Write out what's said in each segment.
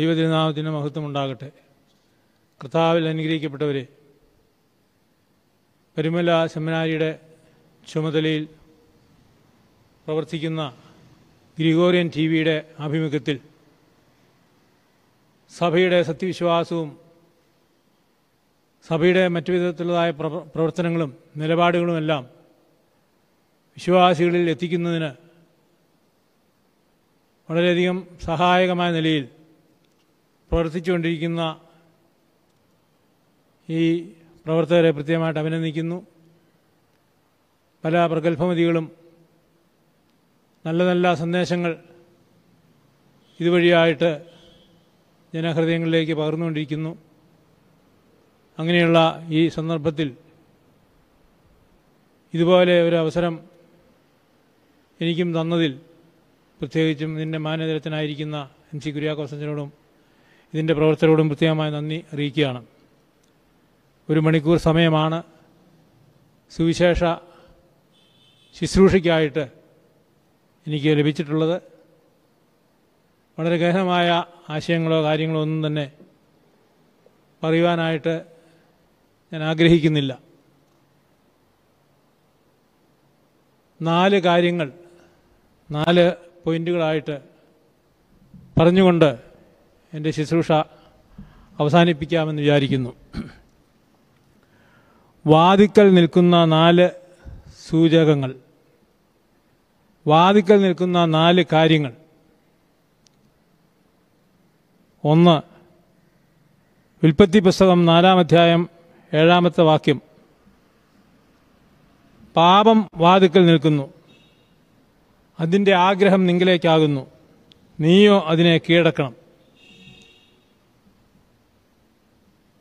ദൈവതിരുനാമത്തിന് മഹത്വം ഉണ്ടാകട്ടെ കർത്താവിൽ അനുഗ്രഹിക്കപ്പെട്ടവരെ പരിമല സെമിനാരിയുടെ ചുമതലയിൽ പ്രവർത്തിക്കുന്ന ഗ്രിഗോറിയൻ ടി വിയുടെ ആഭിമുഖ്യത്തിൽ സഭയുടെ സത്യവിശ്വാസവും സഭയുടെ മറ്റു വിധത്തിലുള്ളതായ പ്രവർത്തനങ്ങളും നിലപാടുകളുമെല്ലാം വിശ്വാസികളിൽ എത്തിക്കുന്നതിന് വളരെയധികം സഹായകമായ നിലയിൽ പ്രവർത്തിച്ചുകൊണ്ടിരിക്കുന്ന ഈ പ്രവർത്തകരെ പ്രത്യേകമായിട്ട് അഭിനന്ദിക്കുന്നു. പല പ്രഗത്ഭമതികളും നല്ല നല്ല സന്ദേശങ്ങൾ ഇതുവഴിയായിട്ട് ജനഹൃദയങ്ങളിലേക്ക് പകർന്നുകൊണ്ടിരിക്കുന്നു. അങ്ങനെയുള്ള ഈ സന്ദർഭത്തിൽ ഇതുപോലെ ഒരു അവസരം എനിക്കും തന്നതിൽ പ്രത്യേകിച്ചും ഇതിന്റെ മാനേതരത്തിനായിരിക്കുന്ന എം സി കുര്യാക്കോസച്ചനോടും ഇതിന്റെ പ്രവർത്തകരോടും പ്രത്യേകമായ നന്ദി അറിയിക്കുകയാണ്. ഒരു മണിക്കൂർ സമയമാണ് സുവിശേഷ ശുശ്രൂഷയ്ക്കായിട്ട് എനിക്ക് ലഭിച്ചിട്ടുള്ളത്. വളരെ ഗഹനമായ ആശയങ്ങളോ കാര്യങ്ങളോ ഒന്നും തന്നെ പറയുവാനായിട്ട് ഞാൻ ആഗ്രഹിക്കുന്നില്ല. നാല് കാര്യങ്ങൾ നാല് പോയിന്റുകളായിട്ട് പറഞ്ഞുകൊണ്ട് എന്റെ ശുശ്രൂഷ അവസാനിപ്പിക്കാമെന്ന് വിചാരിക്കുന്നു. വാതിക്കൽ നിൽക്കുന്ന നാല് സൂചകങ്ങൾ. വാതിക്കൽ നിൽക്കുന്ന നാല് കാര്യങ്ങൾ. ഒന്ന് ഉൽപ്പത്തി പുസ്തകം നാലാം അധ്യായം ഏഴാമത്തെ വാക്യം. പാപം വാതിക്കൽ നിൽക്കുന്നു. അതിന്റെ ആഗ്രഹം നിങ്കിലേക്കാകുന്നു നീയോ അതിനെ കീഴടക്കണം.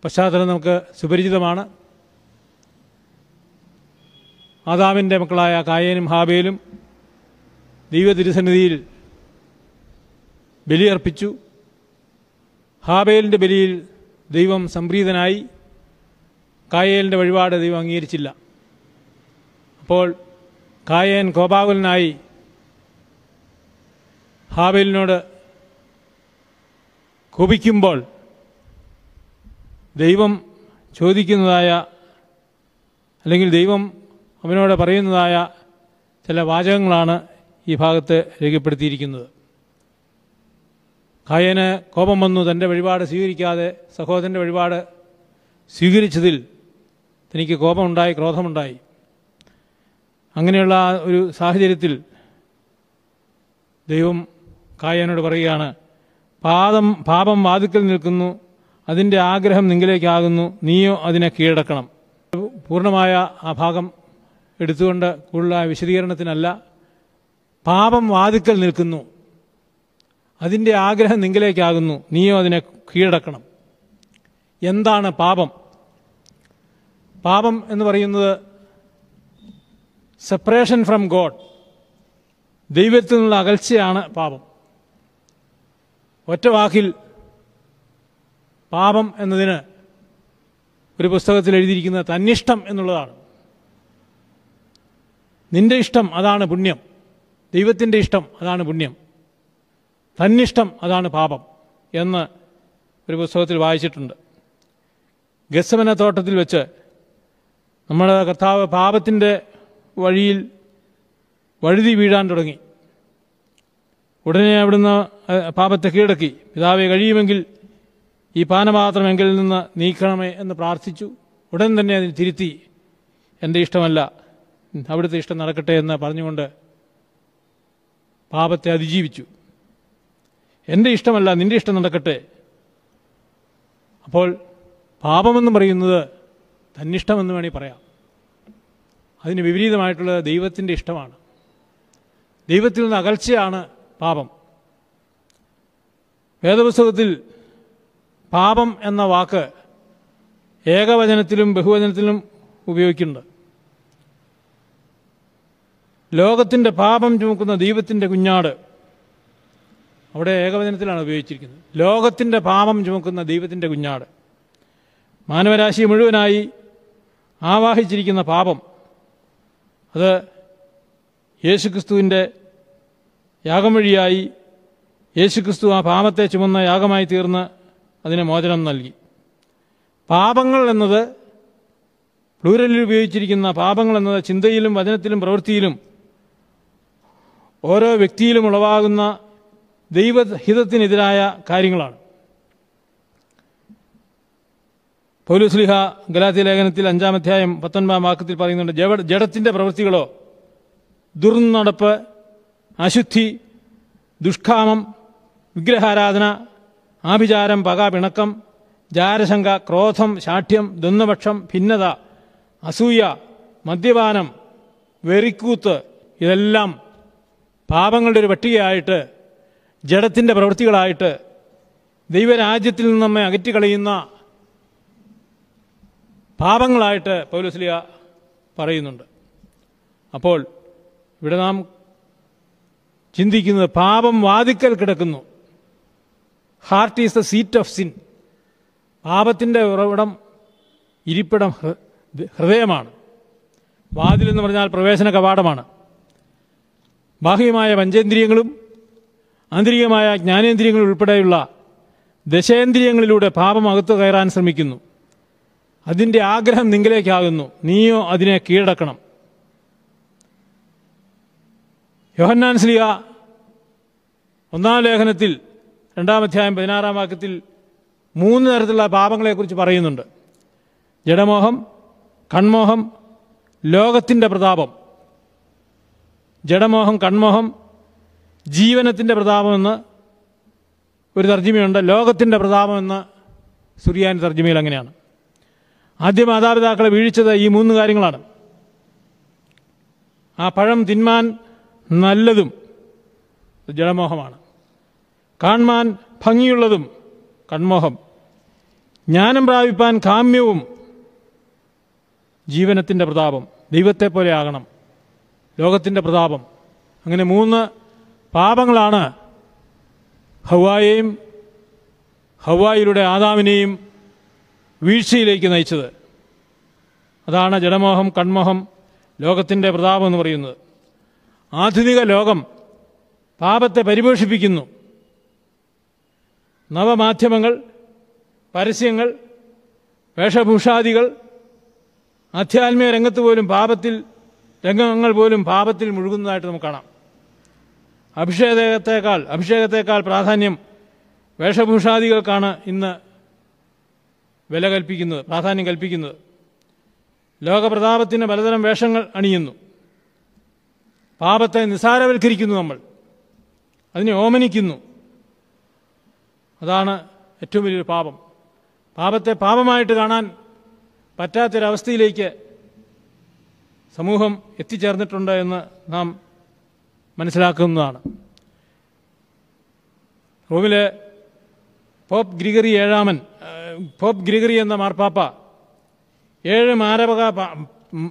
പശ്ചാത്തലം നമുക്ക് സുപരിചിതമാണ്. ആദാമിന്റെ മക്കളായ കായേനും ഹാബേലും ദൈവ തിരുസന്നിധിയിൽ ബലിയർപ്പിച്ചു ഹാബേലിന്റെ ബലിയിൽ ദൈവം സംപ്രീതനായി. കായേലിന്റെ വഴിപാട് ദൈവം അംഗീകരിച്ചില്ല. അപ്പോൾ കായേൻ കോപാകുലനായി ഹാബേലിനോട് കോപിക്കുമ്പോൾ ദൈവം ചോദിക്കുന്നതായ അല്ലെങ്കിൽ ദൈവം അവനോട് പറയുന്നതായ ചില വാചകങ്ങളാണ് ഈ ഭാഗത്ത് രേഖപ്പെടുത്തിയിരിക്കുന്നത്. കായന് കോപം വന്നു തന്റെ വഴിപാട് സ്വീകരിക്കാതെ സഹോദരന്റെ വഴിപാട് സ്വീകരിച്ചതിൽ തനിക്ക് കോപമുണ്ടായി ക്രോധമുണ്ടായി. അങ്ങനെയുള്ള ഒരു സാഹചര്യത്തിൽ ദൈവം കായനോട് പറയുകയാണ് പാദം പാപം വാതുക്കൽ നിൽക്കുന്നു അതിന്റെ ആഗ്രഹം നിങ്ങളിലേക്കാകുന്നു. നീയോ അതിനെ കീഴടക്കണം. പൂർണമായ ആ ഭാഗം എടുത്തുകൊണ്ട് കൂടുതലായ വിശദീകരണത്തിനല്ല പാപം വാതിക്കൽ നിൽക്കുന്നു. അതിന്റെ ആഗ്രഹം നിങ്ങളിലേക്കാകുന്നു. നീയോ അതിനെ കീഴടക്കണം. എന്താണ് പാപം? പാപം എന്ന് പറയുന്നത് സെപ്പറേഷൻ ഫ്രം ഗോഡ് ദൈവത്തിൽ നിന്നുള്ള അകൽച്ചയാണ് പാപം. ഒറ്റ വാക്കിൽ പാപം എന്നതിന് ഒരു പുസ്തകത്തിൽ എഴുതിയിരിക്കുന്നത് തന്നിഷ്ടം എന്നുള്ളതാണ്. നിന്റെ ഇഷ്ടം അതാണ് പുണ്യം. ദൈവത്തിന്റെ ഇഷ്ടം അതാണ് പുണ്യം. തന്നിഷ്ടം അതാണ് പാപം എന്ന് ഒരു പുസ്തകത്തിൽ വായിച്ചിട്ടുണ്ട്. ഗസമന തോട്ടത്തിൽ വെച്ച് നമ്മുടെ കർത്താവ് പാപത്തിന്റെ വഴിയിൽ വഴുതി വീഴാൻ തുടങ്ങി. ഉടനെ അവിടുന്ന് പാപത്തെ കീഴടക്കി. പിതാവെ കഴിയുമെങ്കിൽ ഈ പാനപാത്രം എങ്കിൽ നിന്ന് നീക്കണമേ എന്ന് പ്രാർത്ഥിച്ചു. ഉടൻ തന്നെ അതിന് തിരുത്തി. എന്റെ ഇഷ്ടമല്ല. അവിടുത്തെ ഇഷ്ടം നടക്കട്ടെ എന്ന് പറഞ്ഞുകൊണ്ട് പാപത്തെ അതിജീവിച്ചു. എന്റെ ഇഷ്ടമല്ല നിന്റെ ഇഷ്ടം നടക്കട്ടെ. അപ്പോൾ പാപമെന്ന് പറയുന്നത് തന്നിഷ്ടമെന്ന് വേണമെങ്കിൽ പറയാം. അതിന് വിപരീതമായിട്ടുള്ളത് ദൈവത്തിന്റെ ഇഷ്ടമാണ്. ദൈവത്തിൽ നിന്ന് അകൽച്ചയാണ് പാപം. വേദപുസ്തകത്തിൽ പാപം എന്ന വാക്ക് ഏകവചനത്തിലും ബഹുവചനത്തിലും ഉപയോഗിക്കുന്നുണ്ട്. ലോകത്തിന്റെ പാപം ചുമക്കുന്ന ദൈവത്തിന്റെ കുഞ്ഞാട് അവിടെ ഏകവചനത്തിലാണ് ഉപയോഗിച്ചിരിക്കുന്നത്. ലോകത്തിന്റെ പാപം ചുമക്കുന്ന ദൈവത്തിന്റെ കുഞ്ഞാട്. മാനവരാശി മുഴുവനായി ആവാഹിച്ചിരിക്കുന്ന പാപം. അത് യേശുക്രിസ്തുവിന്റെ യാഗം വഴിയായി യേശുക്രിസ്തു ആ പാപത്തെ ചുമന്ന യാഗമായി തീർന്ന് അതിന് മോചനം നൽകി. പാപങ്ങൾ എന്നത് പ്ലൂരലിൽ ഉപയോഗിച്ചിരിക്കുന്ന പാപങ്ങൾ എന്നത് ചിന്തയിലും വചനത്തിലും പ്രവൃത്തിയിലും ഓരോ വ്യക്തിയിലും ഉളവാകുന്ന ദൈവഹിതത്തിനെതിരായ കാര്യങ്ങളാണ്. പൗലുസ്ലിഹ ഗലാത്തി ലേഖനത്തിൽ അഞ്ചാം അധ്യായം പത്തൊൻപതാം വാക്കത്തിൽ പറയുന്നുണ്ട് ജവ ജഡത്തിന്റെ പ്രവൃത്തികളോ ദുർനടപ്പ് അശുദ്ധി ദുഷ്കാമം വിഗ്രഹാരാധന ആഭിചാരം പക പിണക്കം ജാരശങ്ക ക്രോധം ശാഠ്യം ദുന്നപക്ഷം ഭിന്നത അസൂയ മദ്യപാനം വെറിക്കൂത്ത് ഇതെല്ലാം പാപങ്ങളുടെ ഒരു പട്ടികയായിട്ട് ജഡത്തിന്റെ പ്രവൃത്തികളായിട്ട് ദൈവരാജ്യത്തിൽ നിന്ന് നമ്മെ അകറ്റിക്കളയുന്ന പാപങ്ങളായിട്ട് പൗലോസ്ലിയ പറയുന്നുണ്ട്. അപ്പോൾ ഇവിടെ നാം ചിന്തിക്കുന്നത് പാപം വാതിക്കൽ കിടക്കുന്നു. Heart is the seat of sin പാപത്തിന്റെ ഉറവിടം ഇരിപ്പിടം ഹൃദയമാണ്. വാതിൽ എന്ന് പറഞ്ഞാൽ പ്രവേശന കവാടമാണ്. ബാഹ്യമായ പഞ്ചേന്ദ്രിയങ്ങളും ആന്തരികമായ ജ്ഞാനേന്ദ്രിയങ്ങൾ ഉൾപ്പെടെയുള്ള ദശേന്ദ്രിയങ്ങളിലൂടെ പാപം അകത്തു കയറാൻ ശ്രമിക്കുന്നു. അതിന്റെ ആഗ്രഹം നിങ്കിലേക്കാകുന്നു നീയോ അതിനെ കീഴടക്കണം. യോഹന്നാൻ സ്ലിയ ഒന്നാം ലേഖനത്തിൽ രണ്ടാം അധ്യായം പതിനാറാം വാക്യത്തിൽ മൂന്ന് തരത്തിലുള്ള പാപങ്ങളെക്കുറിച്ച് പറയുന്നുണ്ട്. ജഡമോഹം കൺമോഹം ലോകത്തിന്റെ പ്രതാപം. ജഡമോഹം കൺമോഹം ജീവനത്തിന്റെ പ്രതാപമെന്ന് ഒരു തർജിമയുണ്ട്. ലോകത്തിന്റെ പ്രതാപമെന്ന് സുറിയാൻ തർജിമയിൽ അങ്ങനെയാണ്. ആദ്യ മാതാപിതാക്കളെ വീഴിച്ചത് ഈ മൂന്ന് കാര്യങ്ങളാണ്. ആ പഴം തിന്മാൻ നല്ലതും ജഡമോഹമാണ്. കാൺമാൻ ഭംഗിയുള്ളതും കൺമോഹം. ജ്ഞാനം പ്രാപിപ്പാൻ കാമ്യവും ജീവനത്തിന്റെ പ്രതാപം. ദൈവത്തെ പോലെ ആകണം. ലോകത്തിന്റെ പ്രതാപം. അങ്ങനെ മൂന്ന് പാപങ്ങളാണ് ഹവായെയും ഹവായിലൂടെ ആദാമിനെയും വീഴ്ചയിലേക്ക് നയിച്ചത്. അതാണ് ജഡമോഹം കൺമോഹം ലോകത്തിന്റെ പ്രതാപം എന്ന് പറയുന്നത്. ആധുനിക ലോകം പാപത്തെ പരിപോഷിപ്പിക്കുന്നു. നവമാധ്യമങ്ങൾ പരസ്യങ്ങൾ വേഷഭൂഷാദികൾ ആധ്യാത്മിക രംഗത്ത് പോലും പാപത്തിൽ രംഗങ്ങൾ പോലും പാപത്തിൽ മുഴുകുന്നതായിട്ട് നമുക്ക് കാണാം. അഭിഷേകത്തെക്കാൾ അഭിഷേകത്തെക്കാൾ പ്രാധാന്യം വേഷഭൂഷാദികൾക്കാണ് ഇന്ന് വില കൽപ്പിക്കുന്നത് പ്രാധാന്യം കൽപ്പിക്കുന്നത്. ലോകപ്രതാപത്തിന് പലതരം വേഷങ്ങൾ അണിയുന്നു. പാപത്തെ നിസാരവൽക്കരിക്കുന്നു നമ്മൾ. അതിനെ ഓമനിക്കുന്നു. അതാണ് ഏറ്റവും വലിയൊരു പാപം. പാപത്തെ പാപമായിട്ട് കാണാൻ പറ്റാത്തൊരവസ്ഥയിലേക്ക് സമൂഹം എത്തിച്ചേർന്നിട്ടുണ്ട് എന്ന് നാം മനസ്സിലാക്കുന്നതാണ്. റോമിലെ പോപ്പ് ഗ്രിഗറി ഏഴാമൻ പോപ്പ് ഗ്രിഗറി എന്ന മാർപ്പാപ്പ ഏഴ് മാരക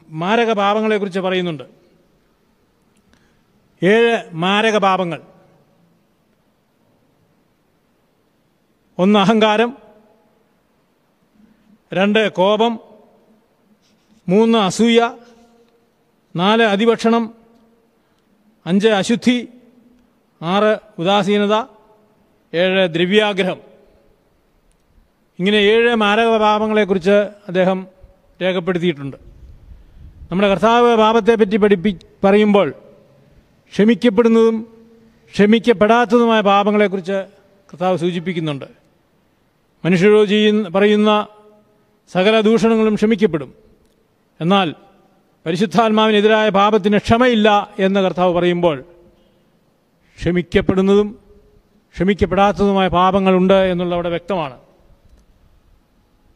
മാരക പാപങ്ങളെക്കുറിച്ച് പറയുന്നുണ്ട്. ഏഴ് മാരക പാപങ്ങൾ. ഒന്ന് അഹങ്കാരം രണ്ട് കോപം മൂന്ന് അസൂയ നാല് അതിഭക്ഷണം അഞ്ച് അശുദ്ധി ആറ് ഉദാസീനത ഏഴ് ദ്രവ്യാഗ്രഹം. ഇങ്ങനെ ഏഴ് മാരക പാപങ്ങളെക്കുറിച്ച് അദ്ദേഹം രേഖപ്പെടുത്തിയിട്ടുണ്ട്. നമ്മുടെ കർത്താവ് പാപത്തെപ്പറ്റി പഠിപ്പി പറയുമ്പോൾ ക്ഷമിക്കപ്പെടുന്നതും ക്ഷമിക്കപ്പെടാത്തതുമായ പാപങ്ങളെക്കുറിച്ച് കർത്താവ് സൂചിപ്പിക്കുന്നുണ്ട്. മനുഷ്യരോട് ചെയ്യുന്ന പറയുന്ന സകല ദൂഷണങ്ങളും ക്ഷമിക്കപ്പെടും. എന്നാൽ പരിശുദ്ധാത്മാവിനെതിരായ പാപത്തിന് ക്ഷമയില്ല എന്ന് കർത്താവ് പറയുമ്പോൾ ക്ഷമിക്കപ്പെടുന്നതും ക്ഷമിക്കപ്പെടാത്തതുമായ പാപങ്ങളുണ്ട് എന്നുള്ള അവിടെ വ്യക്തമാണ്.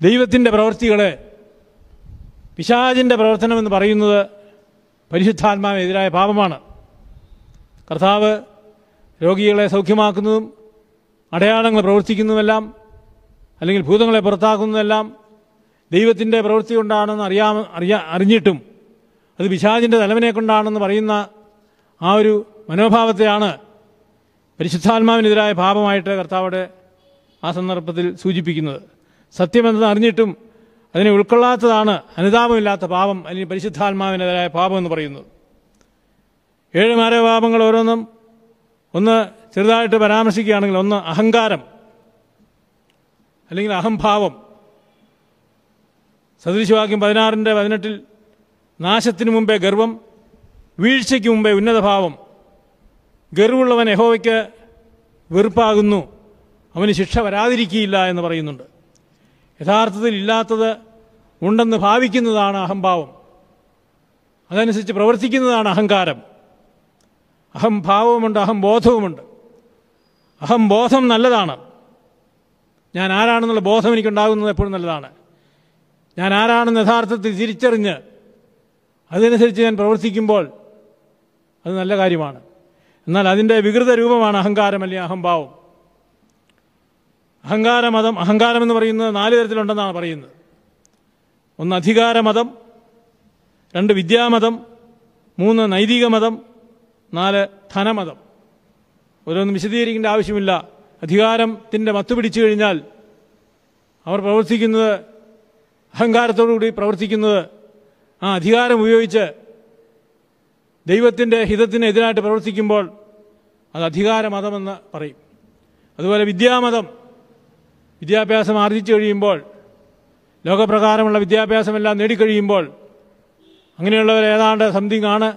ദൈവത്തിന്റെ പ്രവൃത്തികളെ പിശാചിന്റെ പ്രവർത്തനമെന്ന് പറയുന്നത് പരിശുദ്ധാത്മാവിനെതിരായ പാപമാണ്. കർത്താവ് രോഗികളെ സൗഖ്യമാക്കുന്നതും അടയാളങ്ങൾ പ്രവർത്തിക്കുന്നതുമെല്ലാം അല്ലെങ്കിൽ ഭൂതങ്ങളെ പുറത്താക്കുന്നതെല്ലാം ദൈവത്തിന്റെ പ്രവൃത്തി കൊണ്ടാണെന്ന് അറിയാ അറിയാ അറിഞ്ഞിട്ടും അത് പിശാചിന്റെ തലവനെ കൊണ്ടാണെന്ന് പറയുന്ന ആ ഒരു മനോഭാവത്തെയാണ് പരിശുദ്ധാത്മാവിനെതിരായ പാപമായിട്ട് കർത്താവിടെ ആ സന്ദർഭത്തിൽ സൂചിപ്പിക്കുന്നത്. സത്യമെന്ന് അറിഞ്ഞിട്ടും അതിനെ ഉൾക്കൊള്ളാത്തതാണ് അനുതാപമില്ലാത്ത പാപം അല്ലെങ്കിൽ പരിശുദ്ധാത്മാവിനെതിരായ പാപം എന്ന് പറയുന്നത്. ഏഴ് മാരപാപങ്ങൾ ഓരോന്നും ഒന്ന് ചെറുതായിട്ട് പരാമർശിക്കുകയാണെങ്കിൽ ഒന്ന് അഹങ്കാരം. അല്ലെങ്കിൽ അഹംഭാവം സദൃശവാക്യം പതിനാറിന്റെ പതിനെട്ടിൽ നാശത്തിനു മുമ്പേ ഗർവം വീഴ്ചയ്ക്ക് മുമ്പേ ഉന്നതഭാവം. ഗർവുള്ളവൻ യഹോവയ്ക്ക് വെറുപ്പാകുന്നു. അവന് ശിക്ഷ വരാതിരിക്കുകയില്ല എന്ന് പറയുന്നുണ്ട്. യഥാർത്ഥത്തിൽ ഇല്ലാത്തത് ഉണ്ടെന്ന് ഭാവിക്കുന്നതാണ് അഹംഭാവം അതനുസരിച്ച് പ്രവർത്തിക്കുന്നതാണ് അഹങ്കാരം. അഹംഭാവമുണ്ട് അഹംബോധവുമുണ്ട് അഹംബോധം നല്ലതാണ്. ഞാൻ ആരാണെന്നുള്ള ബോധം എനിക്കുണ്ടാകുന്നത് എപ്പോഴും നല്ലതാണ്. ഞാൻ ആരാണെന്ന് യഥാർത്ഥത്തിൽ തിരിച്ചറിഞ്ഞ് അതിനനുസരിച്ച് ഞാൻ പ്രവർത്തിക്കുമ്പോൾ അത് നല്ല കാര്യമാണ്. എന്നാൽ അതിന്റെ വികൃത രൂപമാണ് അഹങ്കാരം അല്ലെങ്കിൽ അഹംഭാവം. അഹങ്കാരമതം അഹങ്കാരം എന്ന് പറയുന്നത് നാല് തരത്തിലുണ്ടെന്നാണ് പറയുന്നത്. ഒന്ന് അധികാരമതം രണ്ട് വിദ്യാമതം മൂന്ന് നൈതിക മതം നാല് ധനമതം. ഓരോന്നും വിശദീകരിക്കേണ്ട ആവശ്യമില്ല. അധികാരത്തിന്റെ മത്ത് പിടിച്ചു കഴിഞ്ഞാൽ അവർ പ്രവർത്തിക്കുന്നത് അഹങ്കാരത്തോടുകൂടി പ്രവർത്തിക്കുന്നത് ആ അധികാരം ഉപയോഗിച്ച് ദൈവത്തിന്റെ ഹിതത്തിനെതിരായിട്ട് പ്രവർത്തിക്കുമ്പോൾ അത് അധികാരമതമെന്ന് പറയും. അതുപോലെ വിദ്യാമതം വിദ്യാഭ്യാസം ആർജിച്ചു കഴിയുമ്പോൾ ലോകപ്രകാരമുള്ള വിദ്യാഭ്യാസമെല്ലാം നേടിക്കഴിയുമ്പോൾ അങ്ങനെയുള്ളവർ ഏതാണ്ട് സംതിങ് ആണ്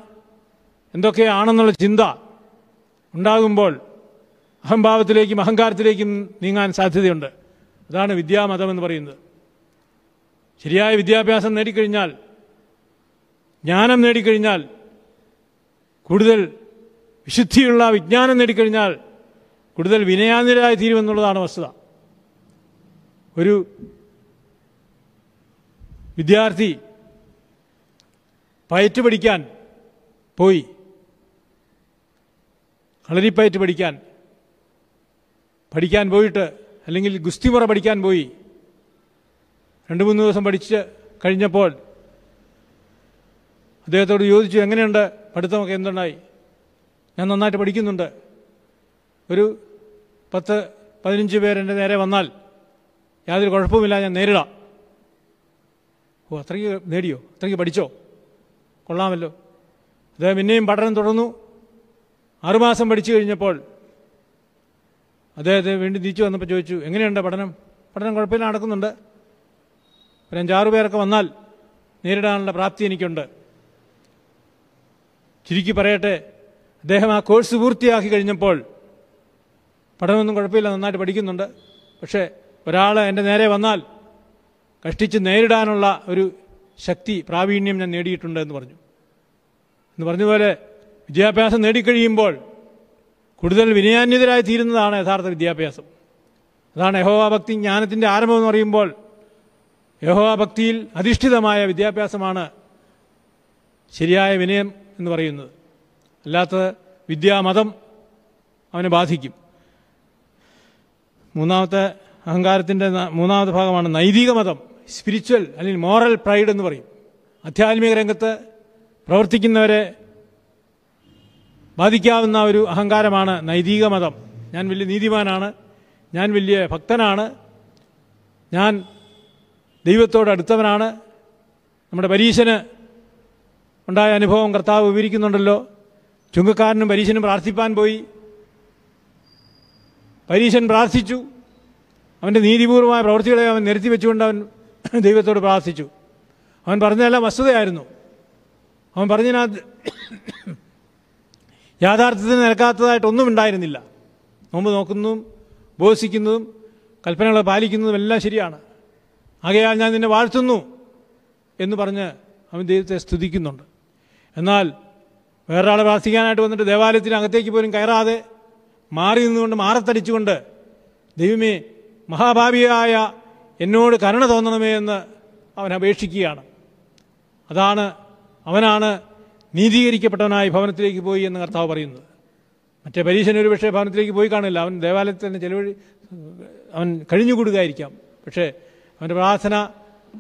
എന്തൊക്കെയാണെന്നുള്ള ചിന്ത ഉണ്ടാകുമ്പോൾ അഹംഭാവത്തിലേക്കും അഹങ്കാരത്തിലേക്കും നീങ്ങാൻ സാധ്യതയുണ്ട്. അതാണ് വിദ്യാമതം എന്ന് പറയുന്നത്. ശരിയായ വിദ്യാഭ്യാസം നേടിക്കഴിഞ്ഞാൽ ജ്ഞാനം നേടിക്കഴിഞ്ഞാൽ കൂടുതൽ വിശുദ്ധിയുള്ള വിജ്ഞാനം നേടിക്കഴിഞ്ഞാൽ കൂടുതൽ വിനയാനിരായി തീരുമെന്നുള്ളതാണ് വസ്തുത. ഒരു വിദ്യാർത്ഥി പയറ്റ് പഠിക്കാൻ പോയി കളരിപ്പയറ്റ് പഠിക്കാൻ പഠിക്കാൻ പോയിട്ട് അല്ലെങ്കിൽ ഗുസ്തിമുറ പഠിക്കാൻ പോയി. രണ്ട് മൂന്ന് ദിവസം പഠിച്ച് കഴിഞ്ഞപ്പോൾ അദ്ദേഹത്തോട് ചോദിച്ചു എങ്ങനെയുണ്ട്? പഠിത്തമൊക്കെ എന്തുണ്ടായി? ഞാൻ നന്നായിട്ട് പഠിക്കുന്നുണ്ട്. ഒരു പത്ത് പതിനഞ്ച് പേരെന്റെ നേരെ വന്നാൽ യാതൊരു കുഴപ്പമില്ല ഞാൻ നേരിടാം. ഓ അത്രയ്ക്ക് നേടിയോ? അത്രയ്ക്ക് പഠിച്ചോ? കൊള്ളാമല്ലോ. അദ്ദേഹം പിന്നെയും പഠനം തുടർന്നു. ആറുമാസം പഠിച്ചു കഴിഞ്ഞപ്പോൾ അദ്ദേഹത്തെ വീണ്ടും തിരിച്ചു വന്നപ്പോൾ ചോദിച്ചു എങ്ങനെയുണ്ട് പഠനം? പഠനം കുഴപ്പമില്ല നടക്കുന്നുണ്ട്. ഒരു അഞ്ചാറ് പേരൊക്കെ വന്നാൽ നേരിടാനുള്ള പ്രാപ്തി എനിക്കുണ്ട്. ചുരുക്കി പറയട്ടെ അദ്ദേഹം ആ കോഴ്സ് പൂർത്തിയാക്കി കഴിഞ്ഞപ്പോൾ പഠനമൊന്നും കുഴപ്പമില്ല നന്നായിട്ട് പഠിക്കുന്നുണ്ട്. പക്ഷേ ഒരാൾ എന്റെ നേരെ വന്നാൽ കഷ്ടിച്ച് നേരിടാനുള്ള ഒരു ശക്തി പ്രാവീണ്യം ഞാൻ നേടിയിട്ടുണ്ട് എന്ന് പറഞ്ഞു. എന്ന് പറഞ്ഞതുപോലെ വിദ്യാഭ്യാസം നേടിക്കഴിയുമ്പോൾ കൂടുതൽ വിനയാന്യതരായി തീരുന്നതാണ് യഥാർത്ഥ വിദ്യാഭ്യാസം. അതാണ് യഹോവാഭക്തി ജ്ഞാനത്തിന്റെ ആരംഭം എന്ന് പറയുമ്പോൾ യഹോവാഭക്തിയിൽ അധിഷ്ഠിതമായ വിദ്യാഭ്യാസമാണ് ശരിയായ വിനയം എന്ന് പറയുന്നത്. അല്ലാത്ത വിദ്യാമതം അവനെ ബാധിക്കും. മൂന്നാമത്തെ അഹങ്കാരത്തിന്റെ മൂന്നാമത്തെ ഭാഗമാണ് നൈതിക മതം. സ്പിരിച്വൽ അല്ലെങ്കിൽ മോറൽ പ്രൈഡ് എന്ന് പറയും. ആധ്യാത്മിക രംഗത്ത് പ്രവർത്തിക്കുന്നവരെ ബാധിക്കാവുന്ന ഒരു അഹങ്കാരമാണ് നൈതിക മതം. ഞാൻ വലിയ നീതിമാനാണ്. ഞാൻ വലിയ ഭക്തനാണ്. ഞാൻ ദൈവത്തോട് അടുത്തവനാണ്. നമ്മുടെ പരീശന് ഉണ്ടായ അനുഭവം കർത്താവ് വിവരിക്കുന്നുണ്ടല്ലോ. ചുങ്കക്കാരനും പരീശനും പ്രാർത്ഥിപ്പാൻ പോയി. പരീശൻ പ്രാർത്ഥിച്ചു. അവന്റെ നീതിപൂർവമായ പ്രവൃത്തികളെ അവൻ നിരത്തി വെച്ചുകൊണ്ട് അവൻ ദൈവത്തോട് പ്രാർത്ഥിച്ചു. അവൻ പറഞ്ഞതെല്ലാം വസ്തുതയായിരുന്നു. അവൻ പറഞ്ഞതിനകത്ത് യാഥാർത്ഥ്യത്തിന് നിരക്കാത്തതായിട്ട് ഒന്നും ഉണ്ടായിരുന്നില്ല. നോമ്പ് നോക്കുന്നതും ഉപവസിക്കുന്നതും കൽപ്പനകളെ പാലിക്കുന്നതും എല്ലാം ശരിയാണ്. ആകയാൽ ഞാൻ നിന്നെ വാഴ്ത്തുന്നു എന്ന് പറഞ്ഞ് അവൻ ദൈവത്തെ സ്തുതിക്കുന്നുണ്ട്. എന്നാൽ വേറൊരാളെ പ്രാർത്ഥിക്കാനായിട്ട് വന്നിട്ട് ദേവാലയത്തിനകത്തേക്ക് പോലും കയറാതെ മാറി നിന്നുകൊണ്ട് മാറത്തടിച്ചുകൊണ്ട് ദൈവമേ മഹാഭാവിയായ എന്നോട് കരുണ തോന്നണമേ എന്ന് അവൻ അപേക്ഷിക്കുകയാണ്. അതാണ് അവനാണ് നീതീകരിക്കപ്പെട്ടവനായി ഭവനത്തിലേക്ക് പോയി എന്ന് കർത്താവ് പറയുന്നത് മറ്റേ പരീശൻ ഒരു പക്ഷേ ഭവനത്തിലേക്ക് പോയി കാണില്ല. അവൻ ദേവാലയത്തിൽ തന്നെ ചെലവഴി അവൻ കഴിഞ്ഞുകൂടുകയായിരിക്കാം. പക്ഷേ അവന്റെ പ്രാർത്ഥന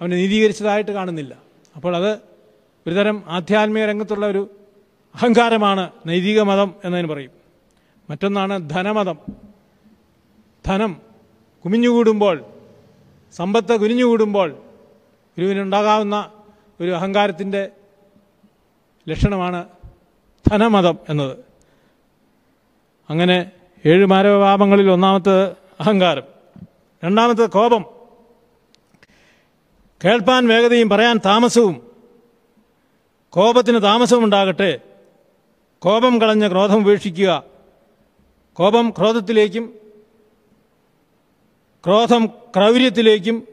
അവനെ നീതീകരിച്ചതായിട്ട് കാണുന്നില്ല. അപ്പോൾ അത് ഒരുതരം ആധ്യാത്മിക രംഗത്തുള്ള ഒരു അഹങ്കാരമാണ് നൈതിക മതം എന്നതിന് പറയും. മറ്റൊന്നാണ് ധനമതം. ധനം കുമിഞ്ഞുകൂടുമ്പോൾ സമ്പത്ത് കുനിഞ്ഞുകൂടുമ്പോൾ ഗുരുവിനുണ്ടാകാവുന്ന ഒരു അഹങ്കാരത്തിന്റെ ലക്ഷണമാണ് ധനമതം എന്നത്. അങ്ങനെ ഏഴ് മാരവപാപങ്ങളിൽ ഒന്നാമത്തെ അഹങ്കാരം രണ്ടാമത്തെ കോപം. കേൾപ്പാൻ വേഗതയും പറയാൻ താമസവും. കോപത്തിന് താമസവും ഉണ്ടാകട്ടെ കോപം കളഞ്ഞ ക്രോധം ഉപേക്ഷിക്കുക. കോപം ക്രോധത്തിലേക്കും ക്രോധം ക്രൗര്യത്തിലേക്കും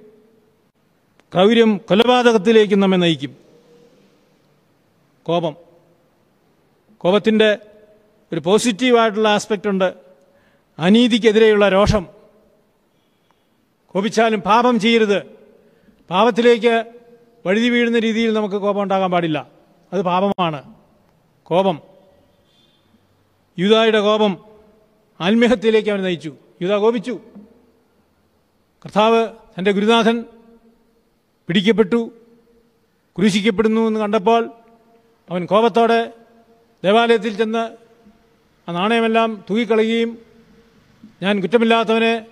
ക്രൗര്യം കൊലപാതകത്തിലേക്കും നമ്മെ നയിക്കും. കോപം. കോപത്തിന്റെ ഒരു പോസിറ്റീവായിട്ടുള്ള ആസ്പെക്റ്റ് ഉണ്ട് അനീതിക്കെതിരെയുള്ള രോഷം. കോപിച്ചാലും പാപം ചെയ്യരുത്. പാപത്തിലേക്ക് വഴുതി വീഴുന്ന രീതിയിൽ നമുക്ക് കോപം ഉണ്ടാകാൻ പാടില്ല. അത് പാപമാണ്. കോപം. യൂതായുടെ കോപം ആത്മീഹത്യയിലേക്ക് അവൻ നയിച്ചു. യൂത കോപിച്ചു. കർത്താവ് തന്റെ ഗുരുനാഥൻ പിടിക്കപ്പെട്ടു ക്രൂശിക്കപ്പെടുന്നു എന്ന് കണ്ടപ്പോൾ അവൻ കോപത്തോടെ ദേവാലയത്തിൽ ചെന്ന് ആ നാണയമെല്ലാം തൂക്കിക്കളയുകയും ഞാൻ കുറ്റമില്ലാത്തവനെ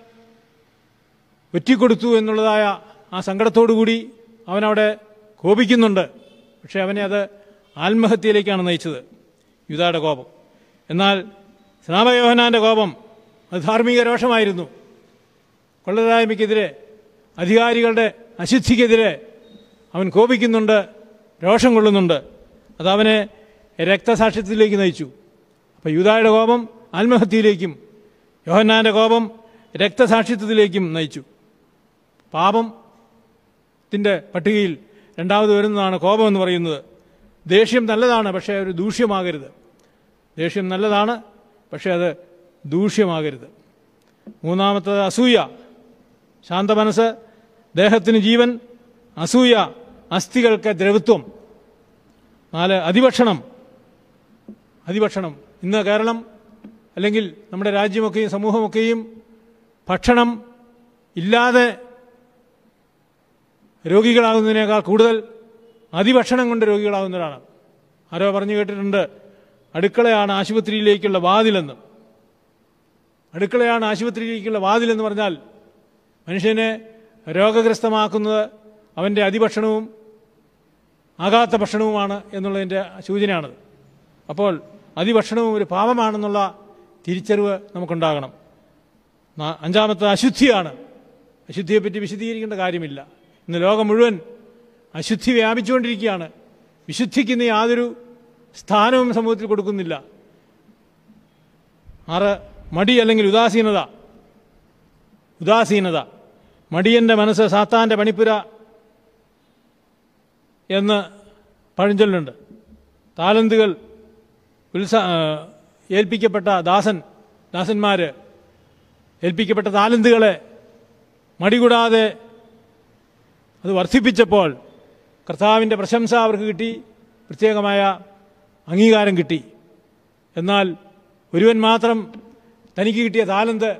വെറ്റിക്കൊടുത്തു എന്നുള്ളതായ ആ സങ്കടത്തോടുകൂടി അവനവിടെ കോപിക്കുന്നുണ്ട്. പക്ഷേ അവനെ അത് ആത്മഹത്യയിലേക്കാണ് നയിച്ചത്. യുദ്ധയുടെ കോപം. എന്നാൽ സ്നാപയോഹനാന്റെ കോപം അത് ധാർമ്മിക രോഷമായിരുന്നു. കൊള്ളരായ്മയ്ക്കെതിരെ അധികാരികളുടെ അശുദ്ധിക്കെതിരെ അവൻ കോപിക്കുന്നുണ്ട് രോഷം കൊള്ളുന്നുണ്ട്. അത് അവനെ രക്തസാക്ഷ്യത്തിലേക്ക് നയിച്ചു. അപ്പോൾ യൂതായുടെ കോപം ആത്മഹത്യയിലേക്കും യോഹന്നാന്റെ കോപം രക്തസാക്ഷിത്വത്തിലേക്കും നയിച്ചു. പാപം ത്തിന്റെ പട്ടികയിൽ രണ്ടാമത് വരുന്നതാണ് കോപം എന്ന് പറയുന്നത്. ദേഷ്യം നല്ലതാണ് പക്ഷേ ഒരു ദൂഷ്യമാകരുത്. ദേഷ്യം നല്ലതാണ് പക്ഷേ അത് ദൂഷ്യമാകരുത്. മൂന്നാമത്തത് അസൂയ. ശാന്ത മനസ്സ് ദേഹത്തിന് ജീവൻ അസൂയ അസ്ഥികൾക്ക് ദ്രവത്വം. നാല് അതിഭക്ഷണം. അതിഭക്ഷണം. ഇന്ന് കേരളം അല്ലെങ്കിൽ നമ്മുടെ രാജ്യമൊക്കെയും സമൂഹമൊക്കെയും ഭക്ഷണം ഇല്ലാതെ രോഗികളാകുന്നതിനേക്കാൾ കൂടുതൽ അതിഭക്ഷണം കൊണ്ട് രോഗികളാകുന്നവരാണ്. ആരോ പറഞ്ഞു കേട്ടിട്ടുണ്ട് അടുക്കളയാണ് ആശുപത്രിയിലേക്കുള്ള വാതിലെന്ന്. അടുക്കളയാണ് ആശുപത്രിയിലേക്കുള്ള വാതിലെന്ന് പറഞ്ഞാൽ മനുഷ്യനെ രോഗഗ്രസ്തമാക്കുന്നത് അവന്റെ അതിഭക്ഷണവും ആകാത്ത ഭക്ഷണവുമാണ് എന്നുള്ളതിന്റെ സൂചനയാണത്. അപ്പോൾ അതിഭക്ഷണവും ഒരു പാപമാണെന്നുള്ള തിരിച്ചറിവ് നമുക്കുണ്ടാകണം. അഞ്ചാമത്തെ അശുദ്ധിയാണ്. അശുദ്ധിയെപ്പറ്റി വിശദീകരിക്കേണ്ട കാര്യമില്ല. ഇന്ന് ലോകം മുഴുവൻ അശുദ്ധി വ്യാപിച്ചുകൊണ്ടിരിക്കുകയാണ്. വിശുദ്ധിക്കുന്ന യാതൊരു സ്ഥാനവും സമൂഹത്തിൽ കൊടുക്കുന്നില്ല. ആറ് മടി അല്ലെങ്കിൽ ഉദാസീനത. ഉദാസീനത. മടിയന്റെ മനസ്സ് സാത്താന്റെ പണിപ്പുര എന്ന് പഴഞ്ചൊല്ലുണ്ട്. താലന്തുകൾ ഉത്സ ഏൽപ്പിക്കപ്പെട്ട ദാസൻ ദാസന്മാർ ഏൽപ്പിക്കപ്പെട്ട താലന്തുകളെ മടികൂടാതെ അത് വർദ്ധിപ്പിച്ചപ്പോൾ കർത്താവിന്റെ പ്രശംസ അവർക്ക് കിട്ടി പ്രത്യേകമായ അംഗീകാരം കിട്ടി. എന്നാൽ ഒരുവൻ മാത്രം തനിക്ക് കിട്ടിയ താലന്ത്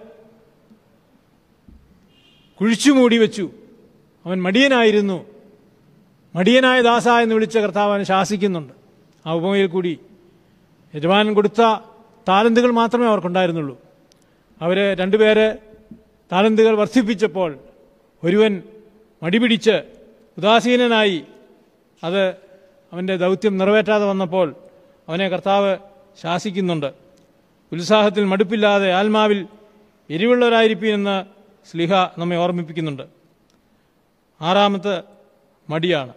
കുഴിച്ചുമൂടി വെച്ചു. അവൻ മടിയനായിരുന്നു. മടിയനായ ദാസ എന്ന് വിളിച്ച കർത്താവ് അവനെ ശാസിക്കുന്നുണ്ട്. ആ ഉപമയിൽ കൂടി യജമാനൻ കൊടുത്ത താലന്തുകൾ മാത്രമേ അവർക്കുണ്ടായിരുന്നുള്ളൂ. അവർ രണ്ടുപേരെ താലന്തുകൾ വർദ്ധിപ്പിച്ചപ്പോൾ ഒരുവൻ മടിപിടിച്ച് ഉദാസീനനായി അത് അവന്റെ ദൗത്യം നിറവേറ്റാതെ വന്നപ്പോൾ അവനെ കർത്താവ് ശാസിക്കുന്നുണ്ട്. ഉത്സാഹത്തിൽ മടുപ്പില്ലാതെ ആത്മാവിൽ എരിവുള്ളവരായിരിക്കുമെന്ന് സ്ലിഹ നമ്മെ ഓർമ്മിപ്പിക്കുന്നുണ്ട്. ആറാമത്തെ മടിയാണ്.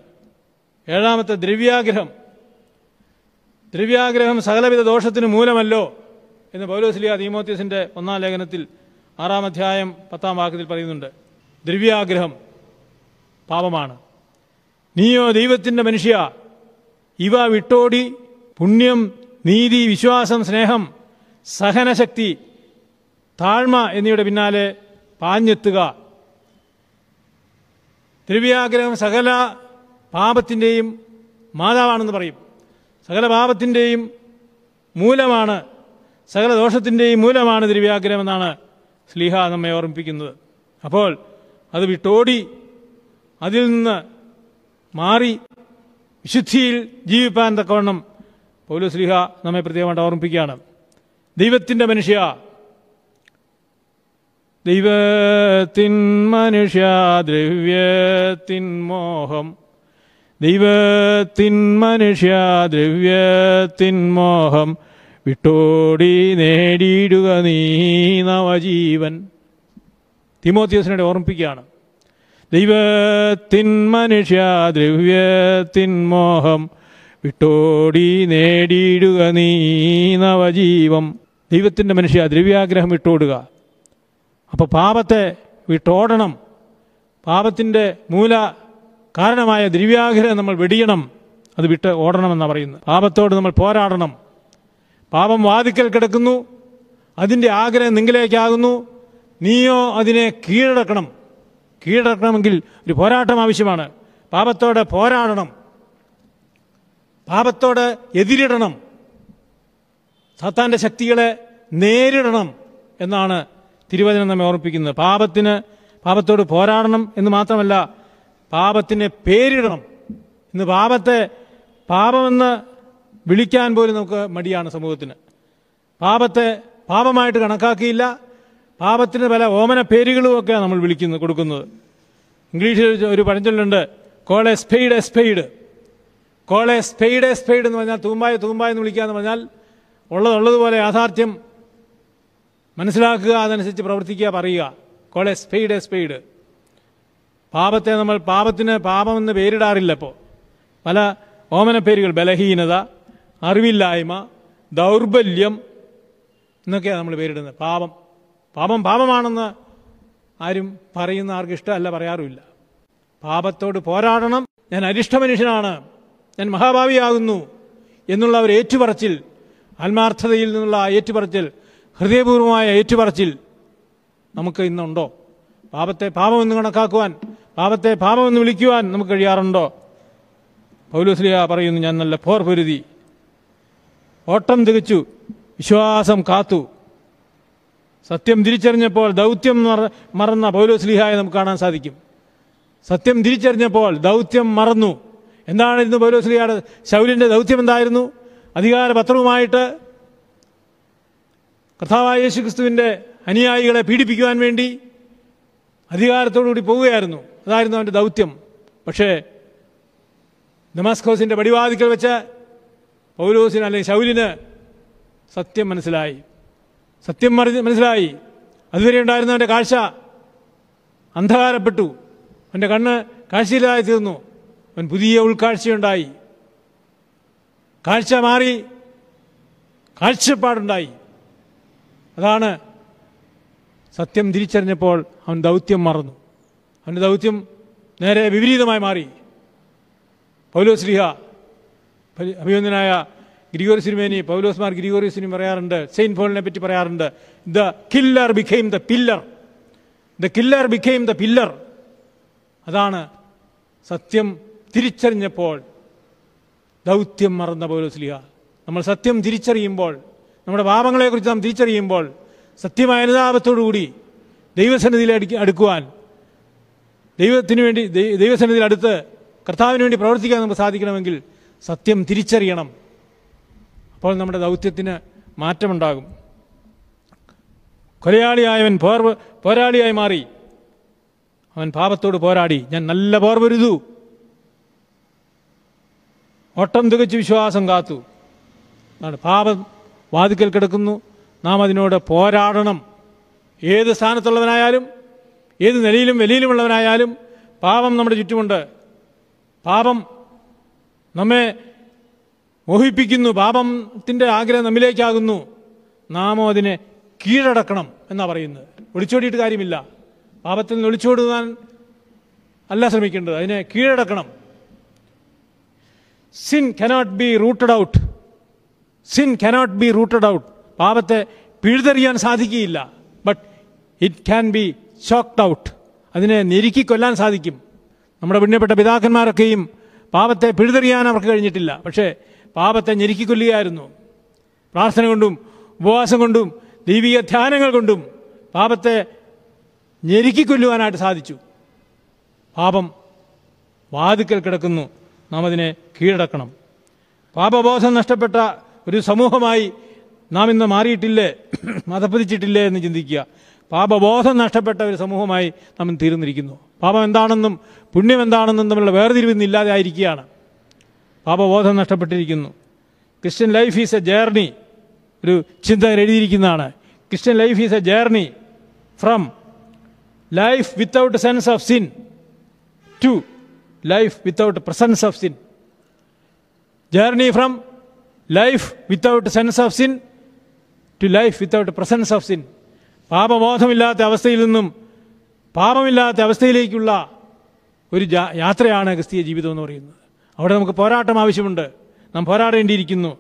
ഏഴാമത്തെ ദ്രവ്യാഗ്രഹം. ദ്രവ്യാഗ്രഹം സകലവിധ ദോഷത്തിന് മൂലമല്ലോ എന്ന് പൗലോസ്ലിയ തീമോത്യസിന്റെ ഒന്നാം ലേഖനത്തിൽ ആറാം അധ്യായം പത്താം വാക്യത്തിൽ പറയുന്നുണ്ട്. ദ്രവ്യാഗ്രഹം പാപമാണ്. നീയോ ദൈവത്തിന്റെ മനുഷ്യ ഇവ വിട്ടോടി പുണ്യം നീതി വിശ്വാസം സ്നേഹം സഹനശക്തി താഴ്മ എന്നിവയുടെ പിന്നാലെ പാഞ്ഞെത്തുക. ദ്രവ്യാഗ്രഹം സകല പാപത്തിന്റെയും മാതാവാണെന്ന് പറയും. സകല പാപത്തിന്റെയും മൂലമാണ് സകല ദോഷത്തിന്റെയും മൂലമാണ് ദ്രവ്യാഗ്രഹം എന്നാണ് സ്ലീഹ നമ്മെ ഓർമ്മിപ്പിക്കുന്നത്. അപ്പോൾ അത് വിട്ടോടി അതിൽ നിന്ന് മാറി വിശുദ്ധിയിൽ ജീവിപ്പാൻ തക്കവണ്ണം പൗലോസ് സ്ലീഹ നമ്മെ പ്രത്യേകമായിട്ട് ഓർമ്മിപ്പിക്കുകയാണ്. ദൈവത്തിന്റെ മനുഷ്യ ദൈവത്തിൻ മനുഷ്യ ദ്രവ്യത്തിൻ മോഹം ദൈവത്തിൻ മനുഷ്യ ദ്രവ്യത്തിൻ മോഹം വിട്ടോടി നേടിയിടുക നീ നവജീവൻ. തിമോത്യോസിനെ ഓർമ്മിപ്പിക്കുകയാണ്. ദൈവത്തിൻ മനുഷ്യ ദ്രവ്യത്തിൻ മോഹം വിട്ടോടി നേടിയിടുക നീ നവജീവം. ദൈവത്തിന്റെ മനുഷ്യ ദ്രവ്യാഗ്രഹം വിട്ടോടുക. അപ്പോൾ പാപത്തെ വിട്ടോടണം. പാപത്തിന്റെ മൂല കാരണമായ ദ്രവ്യാഗ്രഹം നമ്മൾ വെടിയണം അത് വിട്ട് ഓടണമെന്നാണ് പറയുന്നത്. പാപത്തോട് നമ്മൾ പോരാടണം. പാപം വാതിക്കൽ കിടക്കുന്നു അതിന്റെ ആഗ്രഹം നിങ്ങളിലേക്കാകുന്നു നീയോ അതിനെ കീഴടക്കണം. കീഴടക്കണമെങ്കിൽ ഒരു പോരാട്ടം ആവശ്യമാണ്. പാപത്തോട് പോരാടണം. പാപത്തോട് എതിരിടണം. സാത്താന്റെ ശക്തികളെ നേരിടണം എന്നാണ് തിരുവചനം നമ്മെ ഓർമ്മിപ്പിക്കുന്നത്. പാപത്തിന് പാപത്തോട് പോരാടണം എന്ന് മാത്രമല്ല പാപത്തിന് പേരിടണം. ഇന്ന് പാപത്തെ പാപമെന്ന് വിളിക്കാൻ പോലും നമുക്ക് മടിയാണ് സമൂഹത്തിന്. പാപത്തെ പാപമായിട്ട് കണക്കാക്കിയില്ല. പാപത്തിന് പല ഓമന പേരുകളുമൊക്കെയാണ് നമ്മൾ വിളിക്കുന്നത് കൊടുക്കുന്നത്. ഇംഗ്ലീഷിൽ ഒരു പഴഞ്ചൊല്ലുണ്ട് കോളെ സ്പെയ്ഡ് എസ്പെയ്ഡ് കോളെ സ്പെയ്ഡ് എസ്പെയ്ഡ് എന്ന് പറഞ്ഞാൽ തൂമ്പായ തൂമ്പായ എന്ന് വിളിക്കുക എന്ന് പറഞ്ഞാൽ ഉള്ളതുള്ളതുപോലെ യാഥാർത്ഥ്യം മനസ്സിലാക്കുക അതനുസരിച്ച് പ്രവർത്തിക്കുക പറയുക. Call spade a spade. പാപത്തെ നമ്മൾ പാപത്തിന് പാപമെന്ന് പേരിടാറില്ല ഇപ്പോൾ പല ഓമന പേരുകൾ ബലഹീനത അറിവില്ലായ്മ ദൗർബല്യം എന്നൊക്കെയാണ് നമ്മൾ പേരിടുന്നത്. പാപം. പാപം പാപമാണെന്ന് ആരും പറയുന്ന ആർക്കും ഇഷ്ടമല്ല പറയാറുമില്ല. പാപത്തോട് പോരാടണം. ഞാൻ അരിഷ്ട മനുഷ്യനാണ്. ഞാൻ മഹാഭാവിയാകുന്നു എന്നുള്ള ഒരു ഏറ്റുപറച്ചിൽ ആത്മാർത്ഥതയിൽ നിന്നുള്ള ആ ഏറ്റുപറച്ചിൽ ഹൃദയപൂർവമായ ഏറ്റുപറച്ചിൽ നമുക്ക് ഇന്നുണ്ടോ? പാപത്തെ പാപമെന്ന് കണക്കാക്കുവാൻ പാപത്തെ പാപമെന്ന് വിളിക്കുവാൻ നമുക്ക് കഴിയാറുണ്ടോ? പൗലോസ്ലിയ പറയുന്നു ഞാൻ നല്ല പോർ പൊരുതി. ഓട്ടം തികച്ചു. വിശ്വാസം കാത്തു. സത്യം തിരിച്ചറിഞ്ഞപ്പോൾ ദൗത്യം മറ- മറന്ന പൗലോസ്ലിഹായെ നമുക്ക് കാണാൻ സാധിക്കും. സത്യം തിരിച്ചറിഞ്ഞപ്പോൾ ദൗത്യം മറന്നു. എന്താണ് ഇന്ന് പൗലോസ്ലിഹയുടെ ശൗലിന്റെ ദൗത്യം എന്തായിരുന്നു? അധികാരപത്രവുമായിട്ട് കർത്താവായ യേശു ക്രിസ്തുവിന്റെ അനുയായികളെ പീഡിപ്പിക്കുവാൻ വേണ്ടി അധികാരത്തോടുകൂടി പോവുകയായിരുന്നു. അതായിരുന്നു അവന്റെ ദൗത്യം. പക്ഷേ ഡമാസ്കോസിന്റെ പടിവാതിക്കൽ വെച്ച് പൗലോസിന് അല്ലെങ്കിൽ ശൗലിന് സത്യം മനസ്സിലായി. സത്യം മനസ്സിലായി. അതുവരെ ഉണ്ടായിരുന്ന അവന്റെ കാഴ്ച അന്ധകാരപ്പെട്ടു. അവന്റെ കണ്ണ് കാഴ്ചയില്ലാതെ തീർന്നു. അവൻ പുതിയ ഉൾക്കാഴ്ചയുണ്ടായി. കാഴ്ച മാറി കാഴ്ചപ്പാടുണ്ടായി. അതാണ് സത്യം തിരിച്ചറിഞ്ഞപ്പോൾ അവൻ ദൗത്യം മറന്നു. അവന്റെ ദൗത്യം നേരെ വിപരീതമായി മാറി. പൗലോസ്ലിഹ ശ്രീഹ അഭിനന്ദനായ ഗ്രിഗോറി സിനിമേനി പൗലോസ്മാർ ഗ്രിഗോറി സിനിമ പറയാറുണ്ട് സെയിന്റ് പോളിനെ പറ്റി പറയാറുണ്ട്. The killer became the pillar. The killer became the pillar. അതാണ് സത്യം തിരിച്ചറിഞ്ഞപ്പോൾ ദൗത്യം മറന്ന പൗലോസ്ലിഹ നമ്മൾ സത്യം തിരിച്ചറിയുമ്പോൾ നമ്മുടെ പാപങ്ങളെക്കുറിച്ച് നാം തിരിച്ചറിയുമ്പോൾ സത്യമായ അനുതാപത്തോടുകൂടി ദൈവസന്നിധിയിൽ അടുക്കി അടുക്കുവാൻ. ദൈവത്തിന് വേണ്ടി ദൈവസന്നിധിയിൽ അടുത്ത് കർത്താവിന് വേണ്ടി പ്രവർത്തിക്കാൻ നമുക്ക് സാധിക്കണമെങ്കിൽ സത്യം തിരിച്ചറിയണം. അപ്പോൾ നമ്മുടെ ദൗത്യത്തിന് മാറ്റമുണ്ടാകും. കൊലയാളിയായവൻ പോർ പോരാളിയായി മാറി. അവൻ പാപത്തോട് പോരാടി. ഞാൻ നല്ല പോർവരുതു ഓട്ടം തികച്ച് വിശ്വാസം കാത്തു. പാപം വാതിക്കൽ കിടക്കുന്നു. നാം അതിനോട് പോരാടണം. ഏത് സ്ഥാനത്തുള്ളവനായാലും ഏത് നിലയിലും വെളിയിലുമുള്ളവനായാലും പാപം നമ്മുടെ ചുറ്റുമുണ്ട്. പാപം നമ്മെ മോഹിപ്പിക്കുന്നു പാപത്തിന്റെ ആഗ്രഹം നമ്മിലേക്കാകുന്നു. നാമോ അതിനെ കീഴടക്കണം എന്നാ പറയുന്നത്. ഒളിച്ചോടിയിട്ട് കാര്യമില്ല. പാപത്തിൽ നിന്ന് ഒളിച്ചോടുവാൻ അല്ല ശ്രമിക്കേണ്ടത്. അതിനെ കീഴടക്കണം. Sin cannot be rooted out sin cannot be rooted out പാപത്തെ പിഴുതെറിയാൻ സാധിക്കുകയില്ല. It can be choked out അതിനെ ഞെരുക്കി കൊല്ലാൻ സാധിക്കും. നമ്മുടെ പുണ്യപ്പെട്ട പിതാക്കന്മാരൊക്കെയും പാപത്തെ പിഴുതെറിയാൻ അവർക്ക് കഴിഞ്ഞിട്ടില്ല. പക്ഷേ പാപത്തെ ഞെരുക്കി കൊല്ലുകയായിരുന്നു. പ്രാർത്ഥന കൊണ്ടും ഉപവാസം കൊണ്ടും ദൈവിക ധ്യാനങ്ങൾ കൊണ്ടും പാപത്തെ ഞെരുക്കി കൊല്ലുവാനായിട്ട് സാധിച്ചു. പാപം വാതുക്കൽ കിടക്കുന്നു. നാം അതിനെ കീഴടക്കണം. പാപബോധം നഷ്ടപ്പെട്ട ഒരു സമൂഹമായി നാം ഇന്ന് മാറിയിട്ടില്ലേ? മതപ്പതിച്ചിട്ടില്ലേ എന്ന് ചിന്തിക്കുക. പാപബോധം നഷ്ടപ്പെട്ട ഒരു സമൂഹമായി നമ്മൾ തീർന്നിരിക്കുന്നു. പാപം എന്താണെന്നും പുണ്യം എന്താണെന്നും തമ്മിലുള്ള വേർതിരിവ് ഇന്നില്ലാതെ ആയിരിക്കുകയാണ്. പാപബോധം നഷ്ടപ്പെട്ടിരിക്കുന്നു. Christian life is a journey ഒരു ചിന്ത എഴുതിയിരിക്കുന്നതാണ്. Christian life is a journey from life without sense of sin to life without presence of sin journey from life without sense of sin to life without presence of sin പാപബോധമില്ലാത്ത അവസ്ഥയിൽ നിന്നും പാപമില്ലാത്ത അവസ്ഥയിലേക്കുള്ള ഒരു യാത്രയാണ് ക്രിസ്തീയ ജീവിതം എന്ന് പറയുന്നത്. അവിടെ നമുക്ക് പോരാട്ടം ആവശ്യമുണ്ട്. നാം പോരാടേണ്ടിയിരിക്കുന്നു.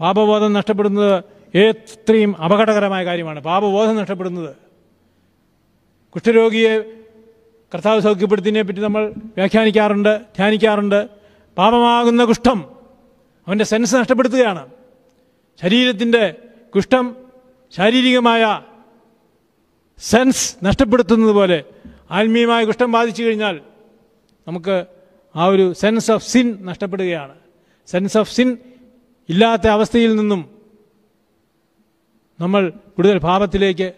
പാപബോധം നഷ്ടപ്പെടുന്നത് എത്രയും അപകടകരമായ കാര്യമാണ്. പാപബോധം നഷ്ടപ്പെടുന്നത്. കുഷ്ഠരോഗിയെ കർത്താവ് സൗഖ്യപ്പെടുത്തിയതിനെ പറ്റി നമ്മൾ വ്യാഖ്യാനിക്കാറുണ്ട് ധ്യാനിക്കാറുണ്ട്. പാപമാകുന്ന കുഷ്ഠം അവന്റെ സെൻസ് നഷ്ടപ്പെടുത്തുകയാണ്. ശരീരത്തിന്റെ കുഷ്ഠം ശാരീരികമായ സെൻസ് നഷ്ടപ്പെടുത്തുന്നത് പോലെ ആത്മീയമായ കുഷ്ഠം ബാധിച്ചു കഴിഞ്ഞാൽ നമുക്ക് ആ ഒരു സെൻസ് ഓഫ് സിൻ നഷ്ടപ്പെടുകയാണ്. സെൻസ് ഓഫ് സിൻ ഇല്ലാത്ത അവസ്ഥയിൽ നിന്നും നമ്മൾ കൂടുതൽ ഭാവത്തിലേക്ക്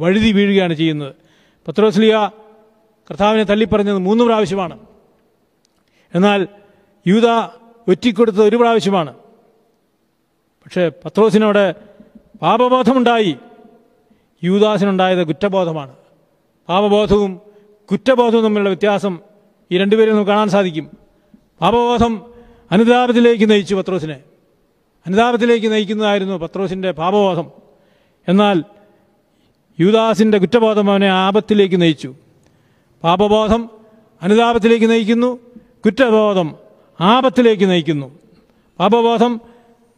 വഴുതി വീഴുകയാണ് ചെയ്യുന്നത്. പത്രോസ്ലിയ കർത്താവിനെ തള്ളിപ്പറഞ്ഞത് മൂന്ന് പ്രാവശ്യമാണ്. എന്നാൽ യൂത ഒറ്റിക്കൊടുത്തത് ഒരു പ്രാവശ്യമാണ്. പക്ഷേ പത്രോസിനോട് പാപബോധമുണ്ടായി. യൂദാസിനുണ്ടായത് കുറ്റബോധമാണ്. പാപബോധവും കുറ്റബോധവും തമ്മിലുള്ള വ്യത്യാസം ഈ രണ്ടുപേരും നമുക്ക് കാണാൻ സാധിക്കും. പാപബോധം അനുതാപത്തിലേക്ക് നയിച്ചു പത്രോസിനെ. അനുതാപത്തിലേക്ക് നയിക്കുന്നതായിരുന്നു പത്രോസിന്റെ പാപബോധം. എന്നാൽ യൂദാസിന്റെ കുറ്റബോധം അവനെ ആപത്തിലേക്ക് നയിച്ചു. പാപബോധം അനുതാപത്തിലേക്ക് നയിക്കുന്നു കുറ്റബോധം ആപത്തിലേക്ക് നയിക്കുന്നു. പാപബോധം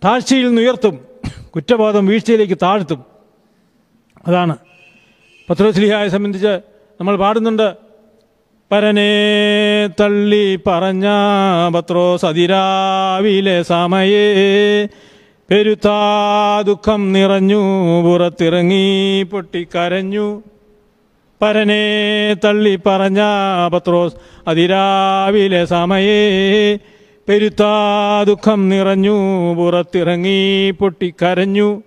താഴ്ചയിൽ നിന്ന് ഉയർത്തും. കുറ്റബോധം വീഴ്ചയിലേക്ക് താഴ്ത്തും. അതാണ്. പത്രോസ്ലിഹായെ സംബന്ധിച്ച് നമ്മൾ പാടുന്നുണ്ട്. പരനെ തള്ളി പറഞ്ഞ പത്രോ സതിരാവിലെ സമയേ പെരുത്താ ദുഃഖം നിറഞ്ഞു പുറത്തിറങ്ങി പൊട്ടിക്കരഞ്ഞു. പരനെ തള്ളി പറഞ്ഞ പത്രോസ് അതിരാവിലെ സമയേ പെരുത്താ ദുഃഖം നിറഞ്ഞു പുറത്തിറങ്ങി പൊട്ടിക്കരഞ്ഞു.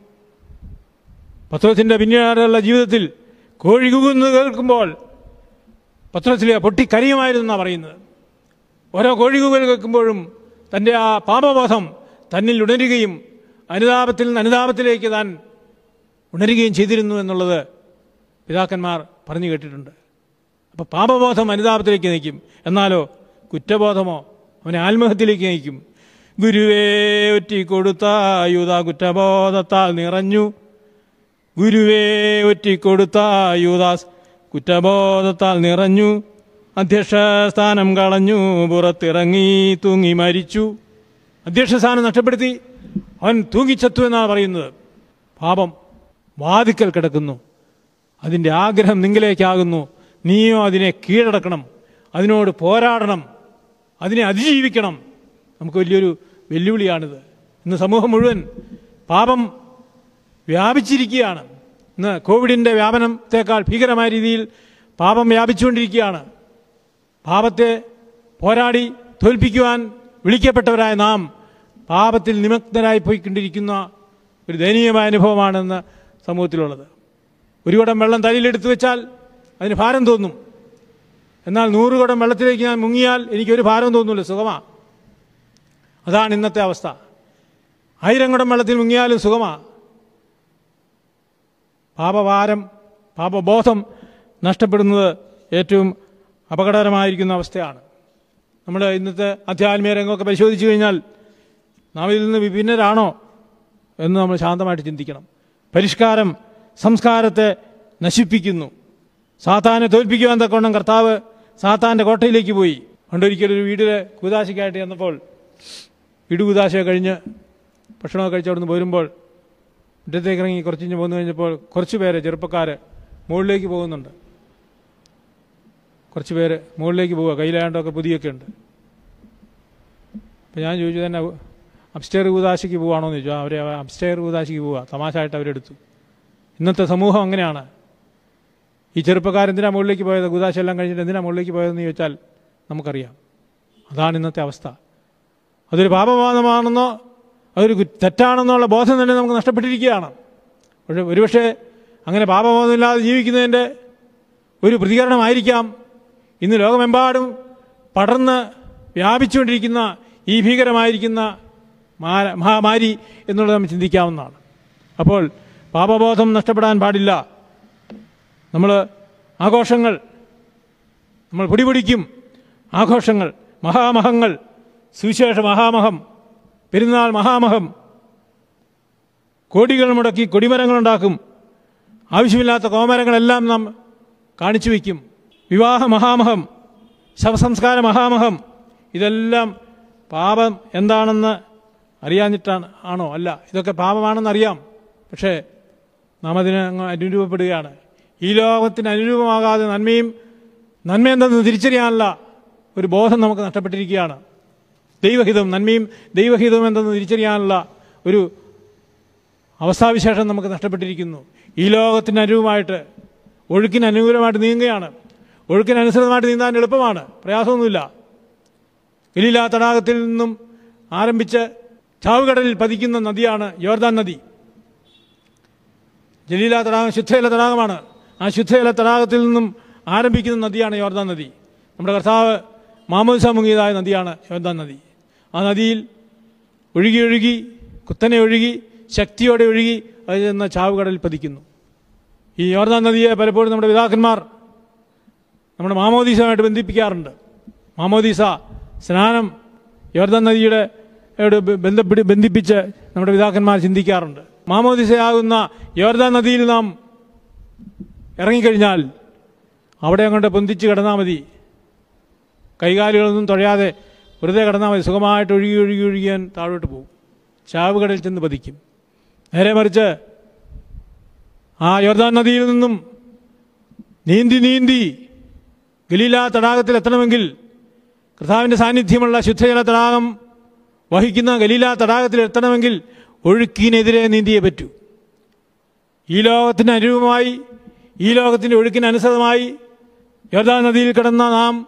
പത്രോസിന്റെ പിന്നീടുള്ള ജീവിതത്തിൽ കോഴി കേൾക്കുമ്പോൾ പത്രോസിലെ പൊട്ടിക്കരയുമായിരുന്നു എന്നാണ് പറയുന്നത്. ഓരോ കോഴി കൂകൽ കേൾക്കുമ്പോഴും തന്റെ ആ പാപബോധം തന്നിൽ ഉണരുകയും അനുതാപത്തിൽ നിന്ന് അനുതാപത്തിലേക്ക് താൻ ഉണരുകയും ചെയ്തിരുന്നു എന്നുള്ളത് പിതാക്കന്മാർ പറഞ്ഞു കേട്ടിട്ടുണ്ട്. അപ്പോൾ പാപബോധം അനുതാപത്തിലേക്ക് നയിക്കും. എന്നാലോ കുറ്റബോധമോ അവനെ ആത്മഹത്യയിലേക്ക് നയിക്കും. ഗുരുവേ ഒറ്റി യൂത കുറ്റബോധത്താൽ നിറഞ്ഞു. ഗുരുവേ ഒറ്റിക്കൊടുത്ത യൂദാസ് കുറ്റബോധത്താൽ നിറഞ്ഞു. അധ്യക്ഷ സ്ഥാനം കളഞ്ഞു പുറത്തിറങ്ങി തൂങ്ങി മരിച്ചു. അധ്യക്ഷ സ്ഥാനം നഷ്ടപ്പെടുത്തി. അവൻ തൂങ്ങിച്ചത്തു എന്നാണ് പറയുന്നത്. പാപം വാതിക്കൽ കിടക്കുന്നു. അതിന്റെ ആഗ്രഹം നിങ്ങളിലേക്കാകുന്നു. നീയോ അതിനെ കീഴടക്കണം. അതിനോട് പോരാടണം. അതിനെ അതിജീവിക്കണം. നമുക്ക് വലിയൊരു വെല്ലുവിളിയാണിത്. ഇന്ന് സമൂഹം മുഴുവൻ പാപം വ്യാപിച്ചിരിക്കുകയാണ്. ഇന്ന് കോവിഡിന്റെ വ്യാപനത്തെക്കാൾ ഭീകരമായ രീതിയിൽ പാപം വ്യാപിച്ചുകൊണ്ടിരിക്കുകയാണ്. പാപത്തെ പോരാടി തോൽപ്പിക്കുവാൻ വിളിക്കപ്പെട്ടവരായ നാം പാപത്തിൽ നിമഗ്നരായി പോയിക്കൊണ്ടിരിക്കുന്ന ഒരു ദയനീയമായ അനുഭവമാണെന്ന് സമൂഹത്തിലുള്ളത്. ഒരു കുടം വെള്ളം തലയിലെടുത്തു വെച്ചാൽ അതിന് ഭാരം തോന്നും. എന്നാൽ നൂറ് കുടം വെള്ളത്തിലേക്ക് ഞാൻ മുങ്ങിയാൽ എനിക്കൊരു ഭാരം തോന്നുന്നില്ല സുഖമാണ് അതാണ് ഇന്നത്തെ അവസ്ഥ. ആയിരം കുടം വെള്ളത്തിൽ മുങ്ങിയാലും സുഖമാണ് പാപഭാരം പാപബോധം നഷ്ടപ്പെടുന്നത് ഏറ്റവും അപകടകരമായിരിക്കുന്ന അവസ്ഥയാണ്. നമ്മൾ ഇന്നത്തെ അധ്യാത്മീയ രംഗമൊക്കെ പരിശോധിച്ചു കഴിഞ്ഞാൽ നാം ഇതിൽ നിന്ന് വിഭിന്നരാണോ എന്ന് നമ്മൾ ശാന്തമായിട്ട് ചിന്തിക്കണം. പരിഷ്കാരം സംസ്കാരത്തെ നശിപ്പിക്കുന്നു. സാത്താനെ തോൽപ്പിക്കുവാൻ തക്കവണ്ണം കർത്താവ് സാത്താന്റെ കോട്ടയിലേക്ക് പോയി. പണ്ടൊരിക്കലും ഒരു വീട്ടിലെ കൂതാശയ്ക്കായിട്ട് ചെന്നപ്പോൾ വീട് കൂതാശ കഴിഞ്ഞ് ഭക്ഷണമൊക്കെ കഴിച്ച് അവിടുന്ന് പോരുമ്പോൾ മുറ്റത്തേക്ക് ഇറങ്ങി കുറച്ച് കഴിഞ്ഞ് പോന്നു കഴിഞ്ഞപ്പോൾ കുറച്ച് പേര് ചെറുപ്പക്കാർ മുകളിലേക്ക് പോകുന്നുണ്ട്. കുറച്ച് പേര് മുകളിലേക്ക് പോവുക. കയ്യിലാണ്ടൊക്കെ പുതിയൊക്കെ ഉണ്ട്. അപ്പം ഞാൻ ചോദിച്ചു തന്നെ അപ്സ്റ്റെയർ കൂതാശയ്ക്ക് പോവാണോ എന്ന് ചോദിച്ചു അവരെ അപ്സ്റ്റെയർ കൂതാശയ്ക്ക് പോവുക. തമാശ ആയിട്ട് അവരെടുത്തു. ഇന്നത്തെ സമൂഹം അങ്ങനെയാണ്. ഈ ചെറുപ്പക്കാരെന്തിനാ മുകളിലേക്ക് പോയത്? ഗുദാശ എല്ലാം കഴിഞ്ഞിട്ട് എന്തിനാ മുകളിലേക്ക് പോയതെന്ന് ചോദിച്ചാൽ നമുക്കറിയാം. അതാണ് ഇന്നത്തെ അവസ്ഥ. അതൊരു പാപബോധമാണെന്നോ അതൊരു തെറ്റാണെന്നോ തെറ്റാണെന്നുള്ള ബോധം തന്നെ നമുക്ക് നഷ്ടപ്പെട്ടിരിക്കുകയാണ്. പക്ഷേ ഒരുപക്ഷെ അങ്ങനെ പാപബോധമില്ലാതെ ജീവിക്കുന്നതിന്റെ ഒരു പ്രതികരണമായിരിക്കാം. ഇന്ന് ലോകമെമ്പാടും പടർന്ന് വ്യാപിച്ചുകൊണ്ടിരിക്കുന്ന ഈ ഭീകരമായിരിക്കുന്ന മാര- മഹാമാരി എന്നുള്ളത് നമ്മൾ ചിന്തിക്കാവുന്നതാണ്. അപ്പോൾ പാപബോധം നഷ്ടപ്പെടാൻ പാടില്ല. നമ്മൾ ആഘോഷങ്ങൾ നമ്മൾ പൊടിപിടിക്കും ആഘോഷങ്ങൾ മഹാമഹങ്ങൾ സുവിശേഷ മഹാമഹം പെരുന്നാൾ മഹാമഹം കോടികൾ മുടക്കി കൊടിമരങ്ങളുണ്ടാക്കും ആവശ്യമില്ലാത്ത കോമരങ്ങളെല്ലാം നാം കാണിച്ചു വയ്ക്കും. വിവാഹ മഹാമഹം ശവസംസ്കാര മഹാമഹം ഇതെല്ലാം പാപം എന്താണെന്ന് അറിയാഞ്ഞിട്ടാണ് ആണോ? അല്ല ഇതൊക്കെ പാപമാണെന്നറിയാം പക്ഷേ നാം അതിനെ അനുരൂപപ്പെടുകയാണ്. ഈ ലോകത്തിന് അനുരൂപമാകാതെ നന്മയും നന്മയെന്തെന്ന് തിരിച്ചറിയാനുള്ള ഒരു ബോധം നമുക്ക് നഷ്ടപ്പെട്ടിരിക്കുകയാണ്. ദൈവഹിതം നന്മയും ദൈവഹിതം എന്തെന്ന് തിരിച്ചറിയാനുള്ള ഒരു അവസ്ഥാവിശേഷം നമുക്ക് നഷ്ടപ്പെട്ടിരിക്കുന്നു. ഈ ലോകത്തിന് അനുരൂപമായിട്ട് ഒഴുക്കിന് അനുകൂലമായിട്ട് നീങ്ങുകയാണ്. ഒഴുക്കിനനുസൃതമായിട്ട് നീന്താൻ എളുപ്പമാണ്. പ്രയാസമൊന്നുമില്ല. ഗലീല തടാകത്തിൽ നിന്നും ആരംഭിച്ച് ചാവുകടലിൽ പതിക്കുന്ന നദിയാണ് യോർദാൻ നദി. ജലീല തടാകം ശുദ്ധയിലെ തടാകമാണ്. ആ ശുദ്ധജല തടാകത്തിൽ നിന്നും ആരംഭിക്കുന്ന നദിയാണ് യോർദാൻ നദി. നമ്മുടെ കർത്താവ് മാമോദിസ നദിയാണ് യോർദാൻ നദി. ആ നദിയിൽ ഒഴുകി ഒഴുകി കുത്തനെ ഒഴുകി ശക്തിയോടെ ഒഴുകി അത് ചെന്ന ചാവുകടലിൽ പതിക്കുന്നു. ഈ യോർദാൻ നദിയെ പലപ്പോഴും നമ്മുടെ പിതാക്കന്മാർ നമ്മുടെ മാമോദീസയുമായിട്ട് ബന്ധിപ്പിക്കാറുണ്ട്. മാമോദീസ സ്നാനം യോർദാൻ നദിയുടെ ബന്ധപ്പെട്ട് ബന്ധിപ്പിച്ച് നമ്മുടെ പിതാക്കന്മാർ ചിന്തിക്കാറുണ്ട്. മാമോദിസയാകുന്ന യോർദാൻ നദിയിൽ നാം ഇറങ്ങിക്കഴിഞ്ഞാൽ അവിടെ അങ്ങോട്ട് പൊന്തിച്ച് കിടന്നാൽ മതി. കൈകാലുകളൊന്നും തൊഴയാതെ വെറുതെ കിടന്നാൽ മതി. സുഖമായിട്ട് ഒഴുകി ഒഴുകി ഒഴുകിയാൻ താഴോട്ട് പോകും. ചാവുകടൽ ചെന്ന് പതിക്കും. നേരെ മറിച്ച് ആ യോർദാൻ നദിയിൽ നിന്നും നീന്തി നീന്തി ഗലീല തടാകത്തിൽ എത്തണമെങ്കിൽ കർത്താവിന്റെ സാന്നിധ്യമുള്ള ശുദ്ധജല തടാകം വഹിക്കുന്ന ഗലീല തടാകത്തിൽ എത്തണമെങ്കിൽ ഒഴുക്കിനെതിരെ നീന്തിയേ പറ്റൂ. ഈ ലോകത്തിന് അനുരൂപമായി ഈ ലോകത്തിന്റെ ഒഴുക്കിന് അനുസൃതമായി യോർദാൻ നദിയിൽ കിടന്ന നാം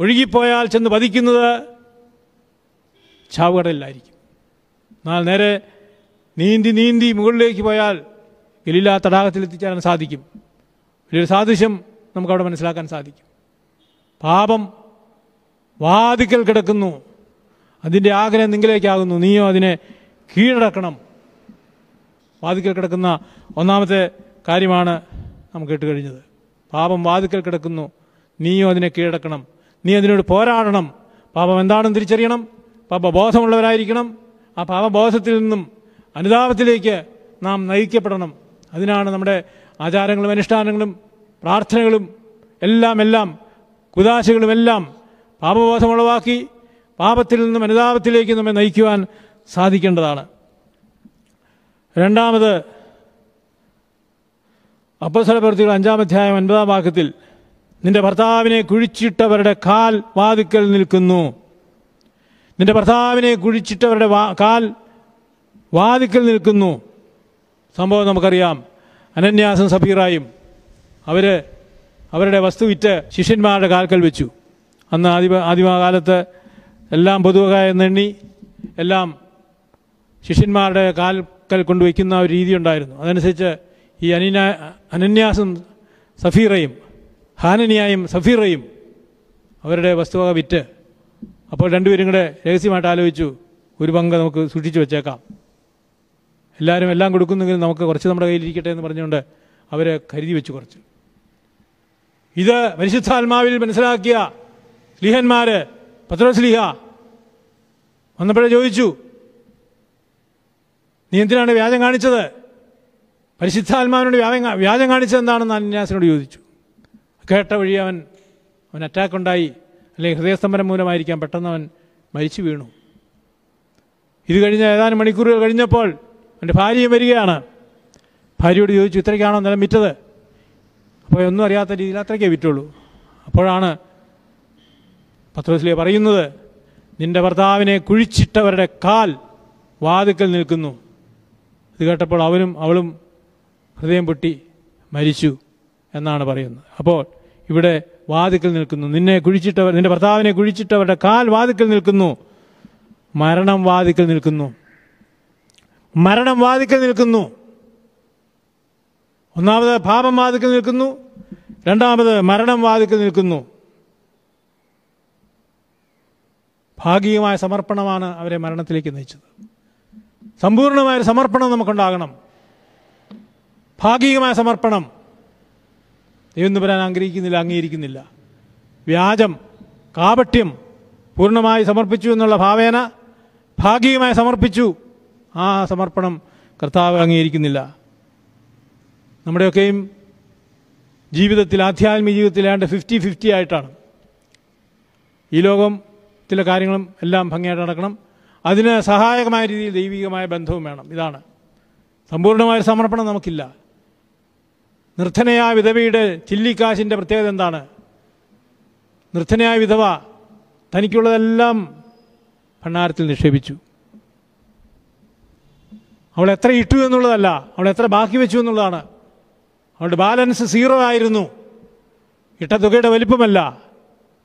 ഒഴുകിപ്പോയാൽ ചെന്ന് പതിക്കുന്നത് ചാവുകടലിലായിരിക്കും. എന്നാൽ നേരെ നീന്തി നീന്തി മുകളിലേക്ക് പോയാൽ ഗലീല തടാകത്തിൽ എത്തിച്ചേരാൻ സാധിക്കും. വലിയൊരു സാദൃശ്യം നമുക്കവിടെ മനസ്സിലാക്കാൻ സാധിക്കും. പാപം വാതിക്കൽ കിടക്കുന്നു. അതിന്റെ ആഗ്രഹം നിങ്കിലേക്കാകുന്നു നീയോ അതിനെ കീഴടക്കണം. വാതിക്കൽ കിടക്കുന്ന ഒന്നാമത്തെ കാര്യമാണ് നാം കേട്ട് കഴിഞ്ഞത് പാപം വാതിക്കൽ കിടക്കുന്നു. നീയോ അതിനെ കീഴടക്കണം. നീ അതിനോട് പോരാടണം. പാപം എന്താണെന്ന് തിരിച്ചറിയണം. പാപബോധമുള്ളവരായിരിക്കണം. ആ പാപബോധത്തിൽ നിന്നും അനുതാപത്തിലേക്ക് നാം നയിക്കപ്പെടണം. അതിനാണ് നമ്മുടെ ആചാരങ്ങളും അനുഷ്ഠാനങ്ങളും പ്രാർത്ഥനകളും എല്ലാം എല്ലാം കുദാശകളും എല്ലാം പാപബോധമുളവാക്കി പാപത്തിൽ നിന്നും അനുതാപത്തിലേക്ക് നമ്മെ നയിക്കുവാൻ സാധിക്കേണ്ടതാണ്. രണ്ടാമത് അപ്പസ്വല പ്രവൃത്തികൾ അഞ്ചാം അധ്യായം ഒൻപതാം വാക്യത്തിൽ നിന്റെ ഭർത്താവിനെ കുഴിച്ചിട്ടവരുടെ കാൽ വാതിക്കൽ നിൽക്കുന്നു. നിന്റെ ഭർത്താവിനെ കുഴിച്ചിട്ടവരുടെ കാൽ വാതിക്കൽ നിൽക്കുന്നു. സംഭവം നമുക്കറിയാം. അനന്യാസും സഫീറായും അവർ അവരുടെ വസ്തു വിറ്റ് ശിഷ്യന്മാരുടെ കാൽക്കൽ വെച്ചു. അന്ന് ആദിമ ആദിമകാലത്ത് എല്ലാം പൊതുവകായ എണ്ണി എല്ലാം ശിഷ്യന്മാരുടെ കാൽക്കൽ കൊണ്ടുവയ്ക്കുന്ന ഒരു രീതി ഉണ്ടായിരുന്നു. അതനുസരിച്ച് ഈ അനിന അനന്യാസും സഫീറയും ഹാനനിയായും സഫീറയും അവരുടെ വസ്തുവക വിറ്റ്. അപ്പോൾ രണ്ടുപേരും കൂടെ രഹസ്യമായിട്ട് ആലോചിച്ചു ഒരു പങ്ക് നമുക്ക് സൂക്ഷിച്ചു വെച്ചേക്കാം. എല്ലാവരും എല്ലാം കൊടുക്കുന്നെങ്കിൽ നമുക്ക് കുറച്ച് നമ്മുടെ കയ്യിലിരിക്കട്ടെ എന്ന് പറഞ്ഞുകൊണ്ട് അവരെ കരുതി വെച്ചു കുറച്ച്. ഇത് പരിശുദ്ധാത്മാവിൽ മനസ്സിലാക്കിയ സ്ലീഹന്മാർ പത്രോസ്ലിഹ വന്നപ്പോഴേ ചോദിച്ചു നീ എന്തിനാണ് വ്യാജം കാണിച്ചത്? പരിശുദ്ധാത്മാവിനോട് വ്യാജം വ്യാജം കാണിച്ചത് എന്താണെന്ന് അന്യാസിനോട് ചോദിച്ചു. കേട്ട വഴി അവൻ അവൻ അറ്റാക്ക് ഉണ്ടായി. അല്ലെങ്കിൽ ഹൃദയസ്തംഭനം മൂലമായിരിക്കാം. പെട്ടെന്ന് അവൻ മരിച്ചു വീണു. ഇത് കഴിഞ്ഞ ഏതാനും മണിക്കൂറുകൾ കഴിഞ്ഞപ്പോൾ അവന്റെ ഭാര്യയും വരികയാണ്. ഭാര്യയോട് ചോദിച്ചു ഇത്രയ്ക്കാണോ നിലം വിറ്റത്? അപ്പോൾ ഒന്നും അറിയാത്ത രീതിയിൽ അത്രയ്ക്കേ വിറ്റുള്ളൂ. അപ്പോഴാണ് പത്രോസ്ലിയ പറയുന്നത് നിന്റെ ഭർത്താവിനെ കുഴിച്ചിട്ടവരുടെ കാൽ വാതുക്കൽ നിൽക്കുന്നു. ഇത് കേട്ടപ്പോൾ അവനും അവളും ഹൃദയം പൊട്ടി മരിച്ചു എന്നാണ് പറയുന്നത്. അപ്പോൾ ഇവിടെ വാതിക്കൽ നിൽക്കുന്നു. നിന്നെ കുഴിച്ചിട്ടവർ നിന്റെ ഭർത്താവിനെ കുഴിച്ചിട്ടവരുടെ കാൽ വാതിക്കൽ നിൽക്കുന്നു. മരണം വാതിക്കൽ നിൽക്കുന്നു. മരണം വാതിക്കൽ നിൽക്കുന്നു. ഒന്നാമത് പാപം വാതിക്കൽ നിൽക്കുന്നു. രണ്ടാമത് മരണം വാതിക്കൽ നിൽക്കുന്നു. ഭാഗികമായ സമർപ്പണമാണ് അവരെ മരണത്തിലേക്ക് നയിച്ചത്. സമ്പൂർണമായ സമർപ്പണം നമുക്കുണ്ടാകണം. ഭാഗികമായ സമർപ്പണം. ദൈവം വരാൻ ആഗ്രഹിക്കുന്നില്ല അംഗീകരിക്കുന്നില്ല. വ്യാജം കാപട്യം പൂർണമായി സമർപ്പിച്ചു എന്നുള്ള ഭാവേന ഭാഗികമായി സമർപ്പിച്ചു. ആ സമർപ്പണം കർത്താവ് അംഗീകരിക്കുന്നില്ല. നമ്മുടെയൊക്കെയും ജീവിതത്തിൽ ആധ്യാത്മിക ജീവിതത്തിൽ ഏതാണ്ട് ഫിഫ്റ്റി ഫിഫ്റ്റി ആയിട്ടാണ്. ഈ ലോകം ചില കാര്യങ്ങളും എല്ലാം ഭംഗിയായിട്ട് നടക്കണം. അതിന് സഹായകമായ രീതിയിൽ ദൈവികമായ ബന്ധവും വേണം. ഇതാണ്. സമ്പൂർണമായ സമർപ്പണം നമുക്കില്ല. നിർദ്ധനയായ വിധവയുടെ ചില്ലിക്കാശിന്റെ പ്രത്യേകത എന്താണ്? നിർധനയായ വിധവ തനിക്കുള്ളതെല്ലാം ഭണ്ണാരത്തിൽ നിക്ഷേപിച്ചു. അവൾ എത്ര ഇട്ടു എന്നുള്ളതല്ല അവൾ എത്ര ബാക്കി വെച്ചു എന്നുള്ളതാണ്. അവളുടെ ബാലൻസ് സീറോ ആയിരുന്നു. ഇട്ട തുകയുടെ വലിപ്പമല്ല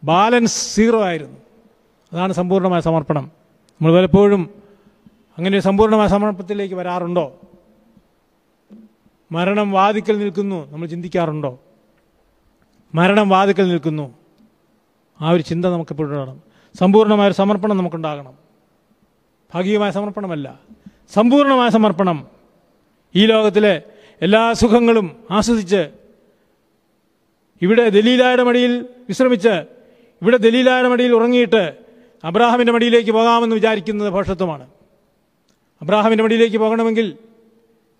ബാലൻസ് സീറോ ആയിരുന്നു. അതാണ് സമ്പൂർണമായ സമർപ്പണം. നമ്മൾ പലപ്പോഴും അങ്ങനെ സമ്പൂർണമായ സമർപ്പണത്തിലേക്ക് വരാറുണ്ടോ? മരണം വാതിക്കൽ നിൽക്കുന്നു. നമ്മൾ ചിന്തിക്കാറുണ്ടോ? മരണം വാതിക്കൽ നിൽക്കുന്നു. ആ ഒരു ചിന്ത നമുക്ക് എപ്പോഴും വേണം സമ്പൂർണമായ ഒരു സമർപ്പണം നമുക്കുണ്ടാകണം. ഭാഗികമായ സമർപ്പണമല്ല. സമ്പൂർണമായ സമർപ്പണം. ഈ ലോകത്തിലെ എല്ലാ സുഖങ്ങളും ആസ്വദിച്ച് ഇവിടെ ദലീലായുടെ മടിയിൽ വിശ്രമിച്ച് ഇവിടെ ദലീലായുടെ മടിയിൽ ഉറങ്ങിയിട്ട് അബ്രാഹാമിന്റെ മടിയിലേക്ക് പോകാമെന്ന് വിചാരിക്കുന്നത് ഭോഷത്വമാണ് അബ്രാഹാമിന്റെ മടിയിലേക്ക് പോകണമെങ്കിൽ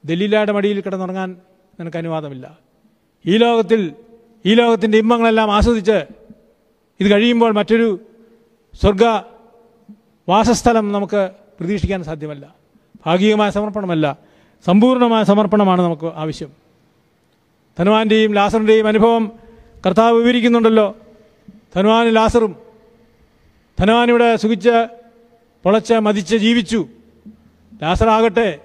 ദലീലയുടെ മടിയിൽ കിടന്നുറങ്ങാൻ നിനക്ക് അനുവാദമില്ല. ഈ ലോകത്തിൽ ഈ ലോകത്തിന്റെ ഇമ്പങ്ങളെല്ലാം ആസ്വദിച്ച് ഇത് കഴിയുമ്പോൾ മറ്റൊരു സ്വർഗ വാസസ്ഥലം നമുക്ക് പ്രതീക്ഷിക്കാൻ സാധ്യമല്ല. ഭാഗികമായ സമർപ്പണമല്ല. സമ്പൂർണമായ സമർപ്പണമാണ് നമുക്ക് ആവശ്യം. ധനുവാന്റെയും ലാസറിന്റെയും അനുഭവം കർത്താവ് വിവരിക്കുന്നുണ്ടല്ലോ. ധനുവാനും ലാസറും ധനുവാനിവിടെ സുഖിച്ച് പൊളച്ച് മതിച്ച് ജീവിച്ചു. ലാസറാകട്ടെ.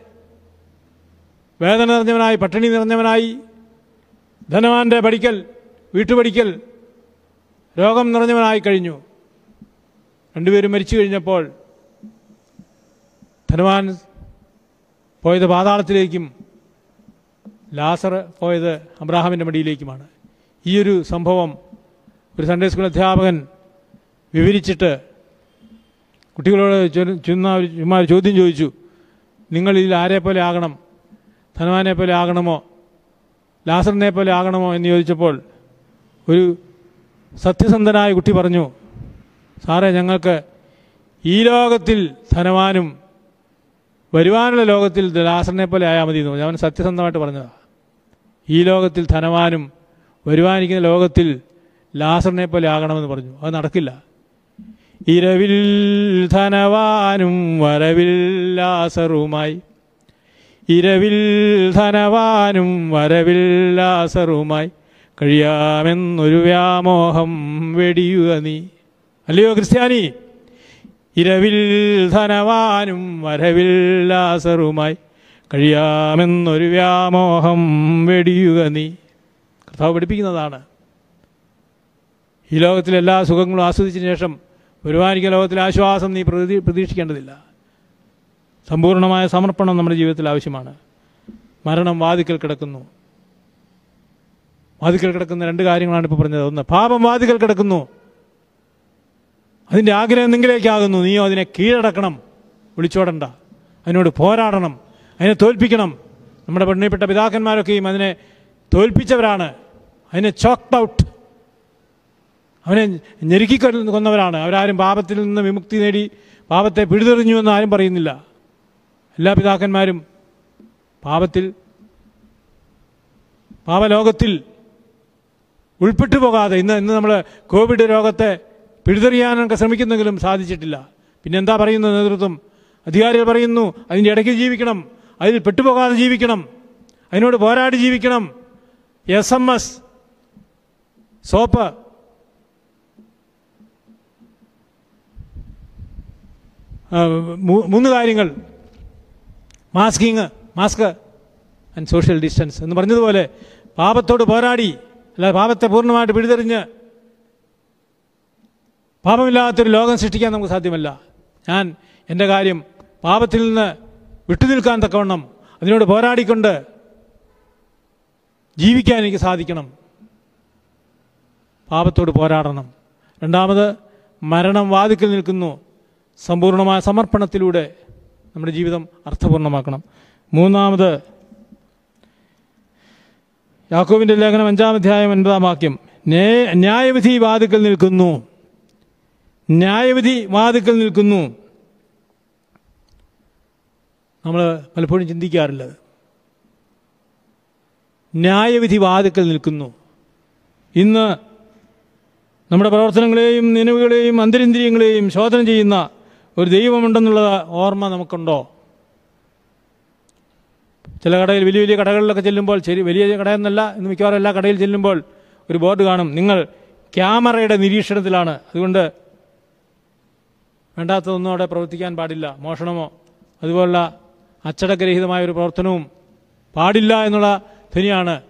വേദന നിറഞ്ഞവനായി പട്ടിണി നിറഞ്ഞവനായി ധനവാന്റെ പഠിക്കൽ വീട്ടുപടിക്കൽ രോഗം നിറഞ്ഞവനായി കഴിഞ്ഞു. രണ്ടുപേരും മരിച്ചു കഴിഞ്ഞപ്പോൾ ധനവാൻ പോയത് പാതാളത്തിലേക്കും ലാസർ പോയത് അബ്രാഹാമിന്റെ മടിയിലേക്കുമാണ്. ഈ ഒരു സംഭവം ഒരു സൺഡേ സ്കൂൾ അധ്യാപകൻ വിവരിച്ചിട്ട് കുട്ടികളോട് ചെന്ന ചുമ്മാ ചോദ്യം ചോദിച്ചു. നിങ്ങൾ ഇതിൽ ആരെ പോലെ ആകണം? ധനവാനെ പോലെ ആകണമോ? ലാസറിനെ പോലെ ആകണമോ എന്ന് ചോദിച്ചപ്പോൾ ഒരു സത്യസന്ധനായ കുട്ടി പറഞ്ഞു സാറേ ഞങ്ങൾക്ക് ഈ ലോകത്തിൽ ധനവാനും വരുവാനുള്ള ലോകത്തിൽ ലാസറിനെ പോലെ ആയാൽ മതി എന്ന് അവൻ സത്യസന്ധമായിട്ട് പറഞ്ഞതാണ് ഈ ലോകത്തിൽ ധനവാനും വരുവാനിരിക്കുന്ന ലോകത്തിൽ ലാസറിനെ പോലെ ആകണമെന്ന് പറഞ്ഞു. അത് നടക്കില്ല. ഇരവിൽ ധനവാനും വരവിൽ ലാസറുമായി ഇരവിൽ ധനവാനും വരവിൽ ലാസറുമായി കഴിയാമെന്നൊരു വ്യാമോഹം വെടിയുക നീ. അല്ലയോ ക്രിസ്ത്യാനി? ഇരവിൽ ധനവാനും വരവിൽ ലാസറുമായി കഴിയാമെന്നൊരു വ്യാമോഹം വെടിയുക നീ. കർത്താവ് പഠിപ്പിക്കുന്നതാണ്. ഈ ലോകത്തിലെ എല്ലാ സുഖങ്ങളും ആസ്വദിച്ചതിന് ശേഷം വരുവാനിക്കുന്ന ലോകത്തിലെ ആശ്വാസം നീ പ്രതി പ്രതീക്ഷിക്കേണ്ടതില്ല. സമ്പൂർണമായ സമർപ്പണം നമ്മുടെ ജീവിതത്തിൽ ആവശ്യമാണ്. മരണം വാതിക്കൽ കിടക്കുന്നു. വാതിക്കൽ കിടക്കുന്ന രണ്ട് കാര്യങ്ങളാണ് ഇപ്പോൾ പറഞ്ഞത്. ഒന്ന് പാപം വാതിക്കൽ കിടക്കുന്നു. അതിന്റെ ആഗ്രഹം നിങ്ങളിലേക്കാകുന്നു. നീയോ അതിനെ കീഴടക്കണം. വിളിച്ചോടണ്ട. അതിനോട് പോരാടണം. അതിനെ തോൽപ്പിക്കണം. നമ്മുടെ പെണ്ണിപ്പെട്ട പിതാക്കന്മാരൊക്കെയും അതിനെ തോൽപ്പിച്ചവരാണ്. അതിനെ ചോക്ക് ഔട്ട്. അവനെ ഞെരുക്കി കൊന്നവരാണ്. അവരാരും പാപത്തിൽ നിന്ന് വിമുക്തി നേടി പാപത്തെ പിഴുതെറിഞ്ഞു എന്ന് ആരും പറയുന്നില്ല. എല്ലാ പിതാക്കന്മാരും പാപത്തിൽ പാപലോകത്തിൽ ഉൾപ്പെട്ടു പോകാതെ ഇന്ന് ഇന്ന് നമ്മൾ കോവിഡ് രോഗത്തെ പിഴുതെറിയാനൊക്കെ ശ്രമിക്കുന്നെങ്കിലും സാധിച്ചിട്ടില്ല. പിന്നെ എന്താ പറയുന്നത് നേതൃത്വം? അധികാരികൾ പറയുന്നു അതിന്റെ ഇടയ്ക്ക് ജീവിക്കണം അതിൽ പെട്ടുപോകാതെ ജീവിക്കണം അതിനോട് പോരാടി ജീവിക്കണം. S M S soap. മൂന്ന് കാര്യങ്ങൾ. Masking mask and social distance എന്ന് പറഞ്ഞതുപോലെ പാപത്തോട് പോരാടി അല്ല പാപത്തെ പൂർണമായിട്ട് പിഴുതെറിഞ്ഞ് പാപമില്ലാത്തൊരു ലോകം സൃഷ്ടിക്കാൻ നമുക്ക് സാധ്യമല്ല. ഞാൻ എന്റെ കാര്യം പാപത്തിൽ നിന്ന് വിട്ടുനിൽക്കാൻ തക്കവണ്ണം അതിനോട് പോരാടിക്കൊണ്ട് ജീവിക്കാൻ എനിക്ക് സാധിക്കണം. പാപത്തോട് പോരാടണം. രണ്ടാമത് മരണം വാതിക്കൽ നിൽക്കുന്നു. സമ്പൂർണമായ സമർപ്പണത്തിലൂടെ നമ്മുടെ ജീവിതം അർത്ഥപൂർണമാക്കണം മൂന്നാമത് യാക്കോവിന്റെ ലേഖനം അഞ്ചാം അധ്യായം ഒൻപതാം വാക്യം. "നേ- ന്യായവിധി വാതുക്കൽ നിൽക്കുന്നു. ന്യായവിധി വാതുക്കൽ നിൽക്കുന്നു. നമ്മൾ പലപ്പോഴും ചിന്തിക്കാറുള്ളത് ന്യായവിധി വാതുക്കൽ നിൽക്കുന്നു. ഇന്ന് നമ്മുടെ പ്രവർത്തനങ്ങളെയും നിലവുകളെയും അന്തരിന്ദ്രിയങ്ങളെയും ശോധന ചെയ്യുന്ന ഒരു ദൈവമുണ്ടെന്നുള്ള ഓർമ്മ നമുക്കുണ്ടോ? ചില കടയിൽ വലിയ വലിയ കടകളിലൊക്കെ ചെല്ലുമ്പോൾ ശരി വലിയ കടയെന്നല്ല ഇന്ന് മിക്കവാറും എല്ലാ കടയിൽ ചെല്ലുമ്പോൾ ഒരു ബോർഡ് കാണും. നിങ്ങൾ ക്യാമറയുടെ നിരീക്ഷണത്തിലാണ്. അതുകൊണ്ട് വേണ്ടാത്തതൊന്നും അവിടെ പ്രവർത്തിക്കാൻ പാടില്ല. മോഷണമോ? അതുപോലുള്ള അച്ചടക്കരഹിതമായ ഒരു പ്രവർത്തനവും പാടില്ല എന്നുള്ള ധനിയാണ്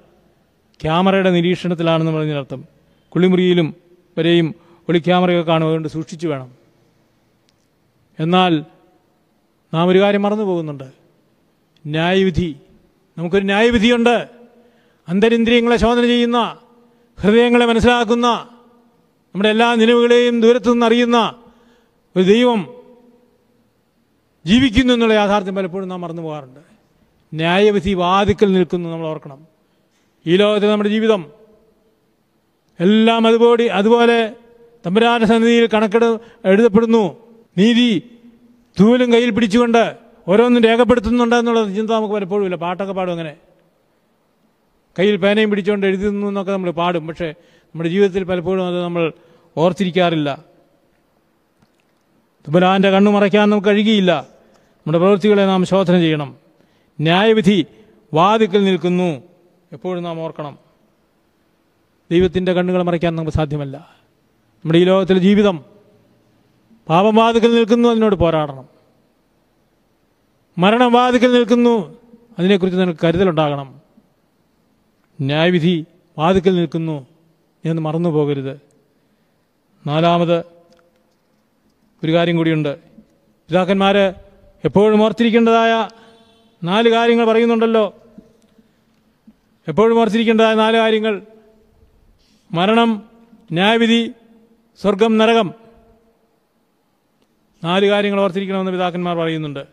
ക്യാമറയുടെ നിരീക്ഷണത്തിലാണെന്ന് പറഞ്ഞതിനർത്ഥം. കുളിമുറിയിലും വരെയും ഒളി ക്യാമറയൊക്കെ കാണും സൂക്ഷിച്ചു വേണം. എന്നാൽ നാം ഒരു കാര്യം മറന്നു പോകുന്നുണ്ട്. ന്യായവിധി. നമുക്കൊരു ന്യായവിധിയുണ്ട്. അന്തരിന്ദ്രിയങ്ങളെ ശോധന ചെയ്യുന്ന ഹൃദയങ്ങളെ മനസ്സിലാക്കുന്ന നമ്മുടെ എല്ലാ നിലവുകളെയും ദൂരത്തു നിന്ന് അറിയുന്ന ഒരു ദൈവം ജീവിക്കുന്നു എന്നുള്ള യാഥാർത്ഥ്യം പലപ്പോഴും നാം മറന്നു പോകാറുണ്ട്. ന്യായവിധി വാതിക്കൽ നിൽക്കുന്നു നമ്മൾ ഓർക്കണം. ഈ ലോകത്തെ നമ്മുടെ ജീവിതം എല്ലാം അതുപോലെ അതുപോലെ തമ്പുരാന സന്നിധിയിൽ കണക്കെടു എഴുതപ്പെടുന്നു. നീതി തൂലും കയ്യിൽ പിടിച്ചുകൊണ്ട് ഓരോന്നും രേഖപ്പെടുത്തുന്നുണ്ട് എന്നുള്ള ചിന്ത നമുക്ക് പലപ്പോഴും ഇല്ല. പാട്ടൊക്കെ പാടും അങ്ങനെ. കയ്യിൽ പേനയും പിടിച്ചുകൊണ്ട് എഴുതുന്നു എന്നൊക്കെ നമ്മൾ പാടും. പക്ഷേ നമ്മുടെ ജീവിതത്തിൽ പലപ്പോഴും അത് നമ്മൾ ഓർത്തിരിക്കാറില്ല. തുമ്പലാന്റെ കണ്ണു മറയ്ക്കാൻ നമുക്ക് കഴിയുകയില്ല. നമ്മുടെ പ്രവൃത്തികളെ നാം ശോധന ചെയ്യണം. ന്യായവിധി വാതിക്കൽ നിൽക്കുന്നു. എപ്പോഴും നാം ഓർക്കണം. ദൈവത്തിന്റെ കണ്ണുകൾ മറയ്ക്കാൻ നമുക്ക് സാധ്യമല്ല. നമ്മുടെ ഈ ലോകത്തിലെ ജീവിതം പാപം വാതിക്കൽ നിൽക്കുന്നു അതിനോട് പോരാടണം. മരണബാധകൾ നിൽക്കുന്നു അതിനെക്കുറിച്ച് നിനക്ക് കരുതലുണ്ടാകണം. ന്യായവിധി വാതിക്കൽ നിൽക്കുന്നു എന്ന് മറന്നു പോകരുത് നാലാമത് ഒരു കാര്യം കൂടിയുണ്ട്. പിതാക്കന്മാർ എപ്പോഴും ഓർത്തിരിക്കേണ്ടതായ നാല് കാര്യങ്ങൾ പറയുന്നുണ്ടല്ലോ. എപ്പോഴും ഓർത്തിരിക്കേണ്ടതായ നാല് കാര്യങ്ങൾ. മരണം ന്യായവിധി സ്വർഗം നരകം. നാല് കാര്യങ്ങൾ ഓർത്തിരിക്കണമെന്ന് പിതാക്കന്മാർ പറയുന്നുണ്ട്.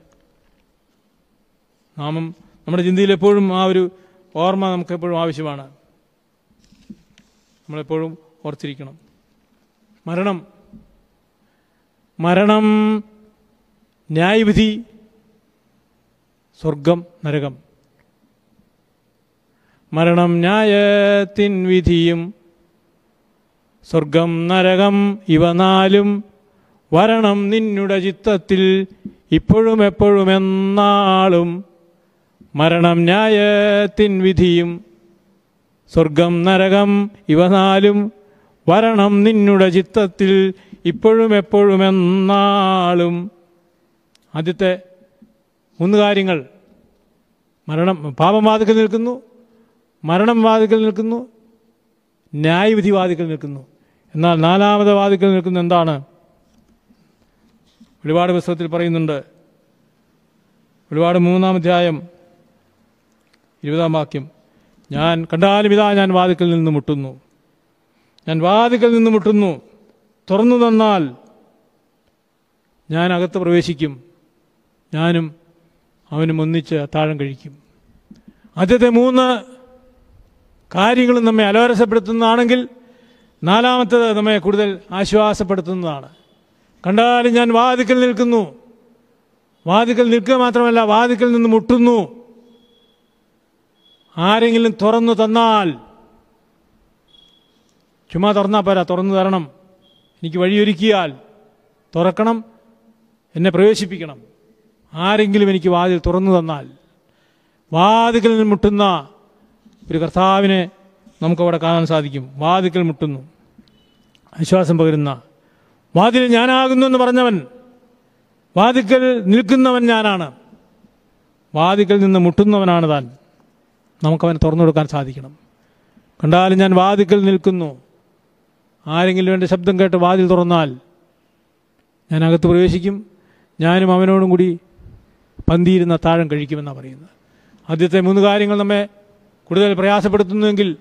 നാമം നമ്മുടെ ചിന്തയിൽ എപ്പോഴും ആ ഒരു ഓർമ്മ നമുക്ക് എപ്പോഴും ആവശ്യമാണ്. നമ്മളെപ്പോഴും ഓർത്തിരിക്കണം. മരണം. മരണം ന്യായവിധി സ്വർഗം നരകം. മരണം ന്യായത്തിൻ വിധിയും സ്വർഗം നരകം ഇവ നാലും വരണം നിന്നുടെ ചിത്തത്തിൽ ഇപ്പോഴും എപ്പോഴും എന്നാളും. മരണം ന്യായത്തിൻ വിധിയും സ്വർഗം നരകം ഇവ നാലും വരണം നിന്നുടെ ചിത്തത്തിൽ ഇപ്പോഴും എപ്പോഴും എന്നാളും. ആദ്യത്തെ മൂന്ന് കാര്യങ്ങൾ. മരണം പാപം വാതിക്കൽ നിൽക്കുന്നു മരണം വാതിക്കൽ നിൽക്കുന്നു ന്യായവിധി വാതിക്കൽ നിൽക്കുന്നു. എന്നാൽ നാലാമത് വാതിക്കൽ നിൽക്കുന്ന എന്താണ്? ഒരുപാട് പുസ്തകത്തിൽ പറയുന്നുണ്ട്. ഒരുപാട് മൂന്നാം അധ്യായം ഇരുപതാം വാക്യം. ഞാൻ കണ്ടാലും ഇതാ ഞാൻ വാതിക്കൽ നിന്ന് മുട്ടുന്നു. ഞാൻ വാതിക്കൽ നിന്ന് മുട്ടുന്നു. തുറന്നു തന്നാൽ ഞാൻ അകത്ത് പ്രവേശിക്കും. ഞാനും അവനും ഒന്നിച്ച് അത്താഴം കഴിക്കും. ആദ്യത്തെ മൂന്ന് കാര്യങ്ങളും നമ്മെ അലോരസപ്പെടുത്തുന്നതാണെങ്കിൽ നാലാമത്തേത് നമ്മെ കൂടുതൽ ആശ്വാസപ്പെടുത്തുന്നതാണ്. കണ്ടാലും ഞാൻ വാതിക്കൽ നിൽക്കുന്നു. വാതിക്കൽ നിൽക്കുക മാത്രമല്ല വാതിക്കൽ നിന്ന് മുട്ടുന്നു. ആരെങ്കിലും തുറന്നു തന്നാൽ ചുമ്മാ തുറന്നാൽ പോരാ തുറന്നു തരണം. എനിക്ക് വഴിയൊരുക്കിയാൽ തുറക്കണം എന്നെ പ്രവേശിപ്പിക്കണം. ആരെങ്കിലും എനിക്ക് വാതിൽ തുറന്നു തന്നാൽ വാതിക്കൽ നിന്ന് മുട്ടുന്ന ഒരു കർത്താവിനെ നമുക്കവിടെ കാണാൻ സാധിക്കും. വാതിക്കൽ മുട്ടുന്നു. വിശ്വാസം പകരുന്ന വാതിൽ ഞാനാകുന്നു എന്ന് പറഞ്ഞവൻ. വാതിക്കൽ നിൽക്കുന്നവൻ ഞാനാണ്. വാതിക്കൽ നിന്ന് മുട്ടുന്നവനാണ് താൻ. നമുക്കവനെ തുറന്നു കൊടുക്കാൻ സാധിക്കണം. കണ്ടാലും ഞാൻ വാതിക്കൽ നിൽക്കുന്നു. ആരെങ്കിലും എന്റെ ശബ്ദം കേട്ട് വാതിൽ തുറന്നാൽ ഞാൻ അകത്ത് പ്രവേശിക്കും. ഞാനും അവനോടും കൂടി പന്തിയിരുന്ന താഴം കഴിക്കുമെന്നാണ് പറയുന്നത്. ആദ്യത്തെ മൂന്ന് കാര്യങ്ങൾ നമ്മെ കൂടുതൽ പ്രയാസപ്പെടുത്തുന്നുവെങ്കിൽ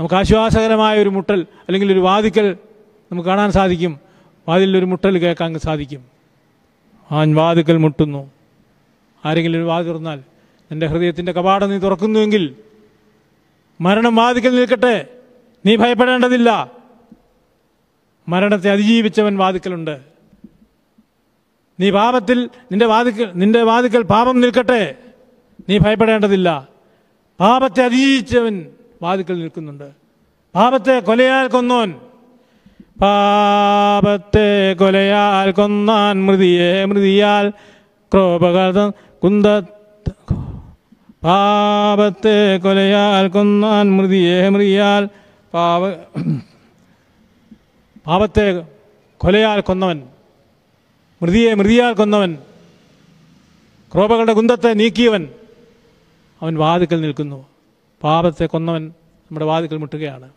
നമുക്ക് ആശ്വാസകരമായ ഒരു മുട്ടൽ അല്ലെങ്കിൽ ഒരു വാതിക്കൽ നമുക്ക് കാണാൻ സാധിക്കും. വാതിലിൽ ഒരു മുട്ടൽ കേൾക്കാൻ സാധിക്കും. ആൻ വാതുക്കൽ മുട്ടുന്നു. ആരെങ്കിലും ഒരു വാതിൽ തുറന്നാൽ എന്റെ ഹൃദയത്തിന്റെ കപാടം നീ തുറക്കുന്നുവെങ്കിൽ മരണം വാതിക്കൽ നിൽക്കട്ടെ. നീ ഭയപ്പെടേണ്ടതില്ല. മരണത്തെ അതിജീവിച്ചവൻ വാതിക്കലുണ്ട് നീ പാപത്തിൽ നിന്റെ വാതിക്കൽ നിന്റെ വാതിക്കൽ പാപം നിൽക്കട്ടെ. നീ ഭയപ്പെടേണ്ടതില്ല. പാപത്തെ അതിജീവിച്ചവൻ വാതിക്കൽ നിൽക്കുന്നുണ്ട്. പാപത്തെ കൊലയാൽ കൊന്നോൻ. പാപത്തെ കൊലയാൽ കൊന്നാൻ മൃതിയെ മൃതിയാൽ ക്രോപകഥം കുന്ത പാപത്തെ കൊലയാൽ കൊന്നാൻ മൃതിയെ മൃതിയാൽ പാപ പാപത്തെ കൊലയാൽ കൊന്നവൻ മൃതിയെ മൃതിയാൽ കൊന്നവൻ ക്രോപകളുടെ കുന്തത്തെ നീക്കിയവൻ അവൻ വാതിക്കൽ നിൽക്കുന്നു. പാപത്തെ കൊന്നവൻ നമ്മുടെ വാതിക്കൽ മുട്ടുകയാണ്.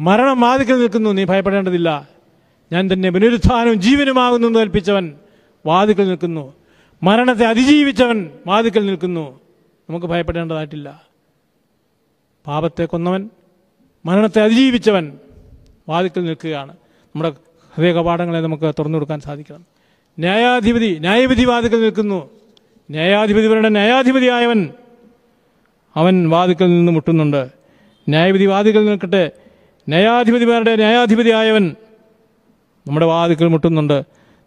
മരണം വാതിക്കൽ നിൽക്കുന്നു നീ ഭയപ്പെടേണ്ടതില്ല. ഞാൻ തന്നെ പുനരുത്ഥാനവും ജീവനുമാകുന്നു എന്ന് കൽപ്പിച്ചവൻ വാതിക്കൽ നിൽക്കുന്നു. മരണത്തെ അതിജീവിച്ചവൻ വാതിക്കൽ നിൽക്കുന്നു. നമുക്ക് ഭയപ്പെടേണ്ടതായിട്ടില്ല. പാപത്തെ കൊന്നവൻ മരണത്തെ അതിജീവിച്ചവൻ വാതിക്കൽ നിൽക്കുകയാണ്. നമ്മുടെ ഹൃദയ കപാടങ്ങളെ നമുക്ക് തുറന്നു കൊടുക്കാൻ സാധിക്കണം. ന്യായാധിപതി ന്യായവിധി വാതിക്കൽ നിൽക്കുന്നു. ന്യായാധിപതിവരുടെ ന്യായാധിപതിയായവൻ അവൻ വാതിക്കൽ നിന്ന് മുട്ടുന്നുണ്ട്. ന്യായവിധി വാതിക്കൽ നിൽക്കട്ടെ. ന്യായാധിപതിമാരുടെ ന്യായാധിപതിയായവൻ നമ്മുടെ വാതിക്കൽ മുട്ടുന്നുണ്ട്.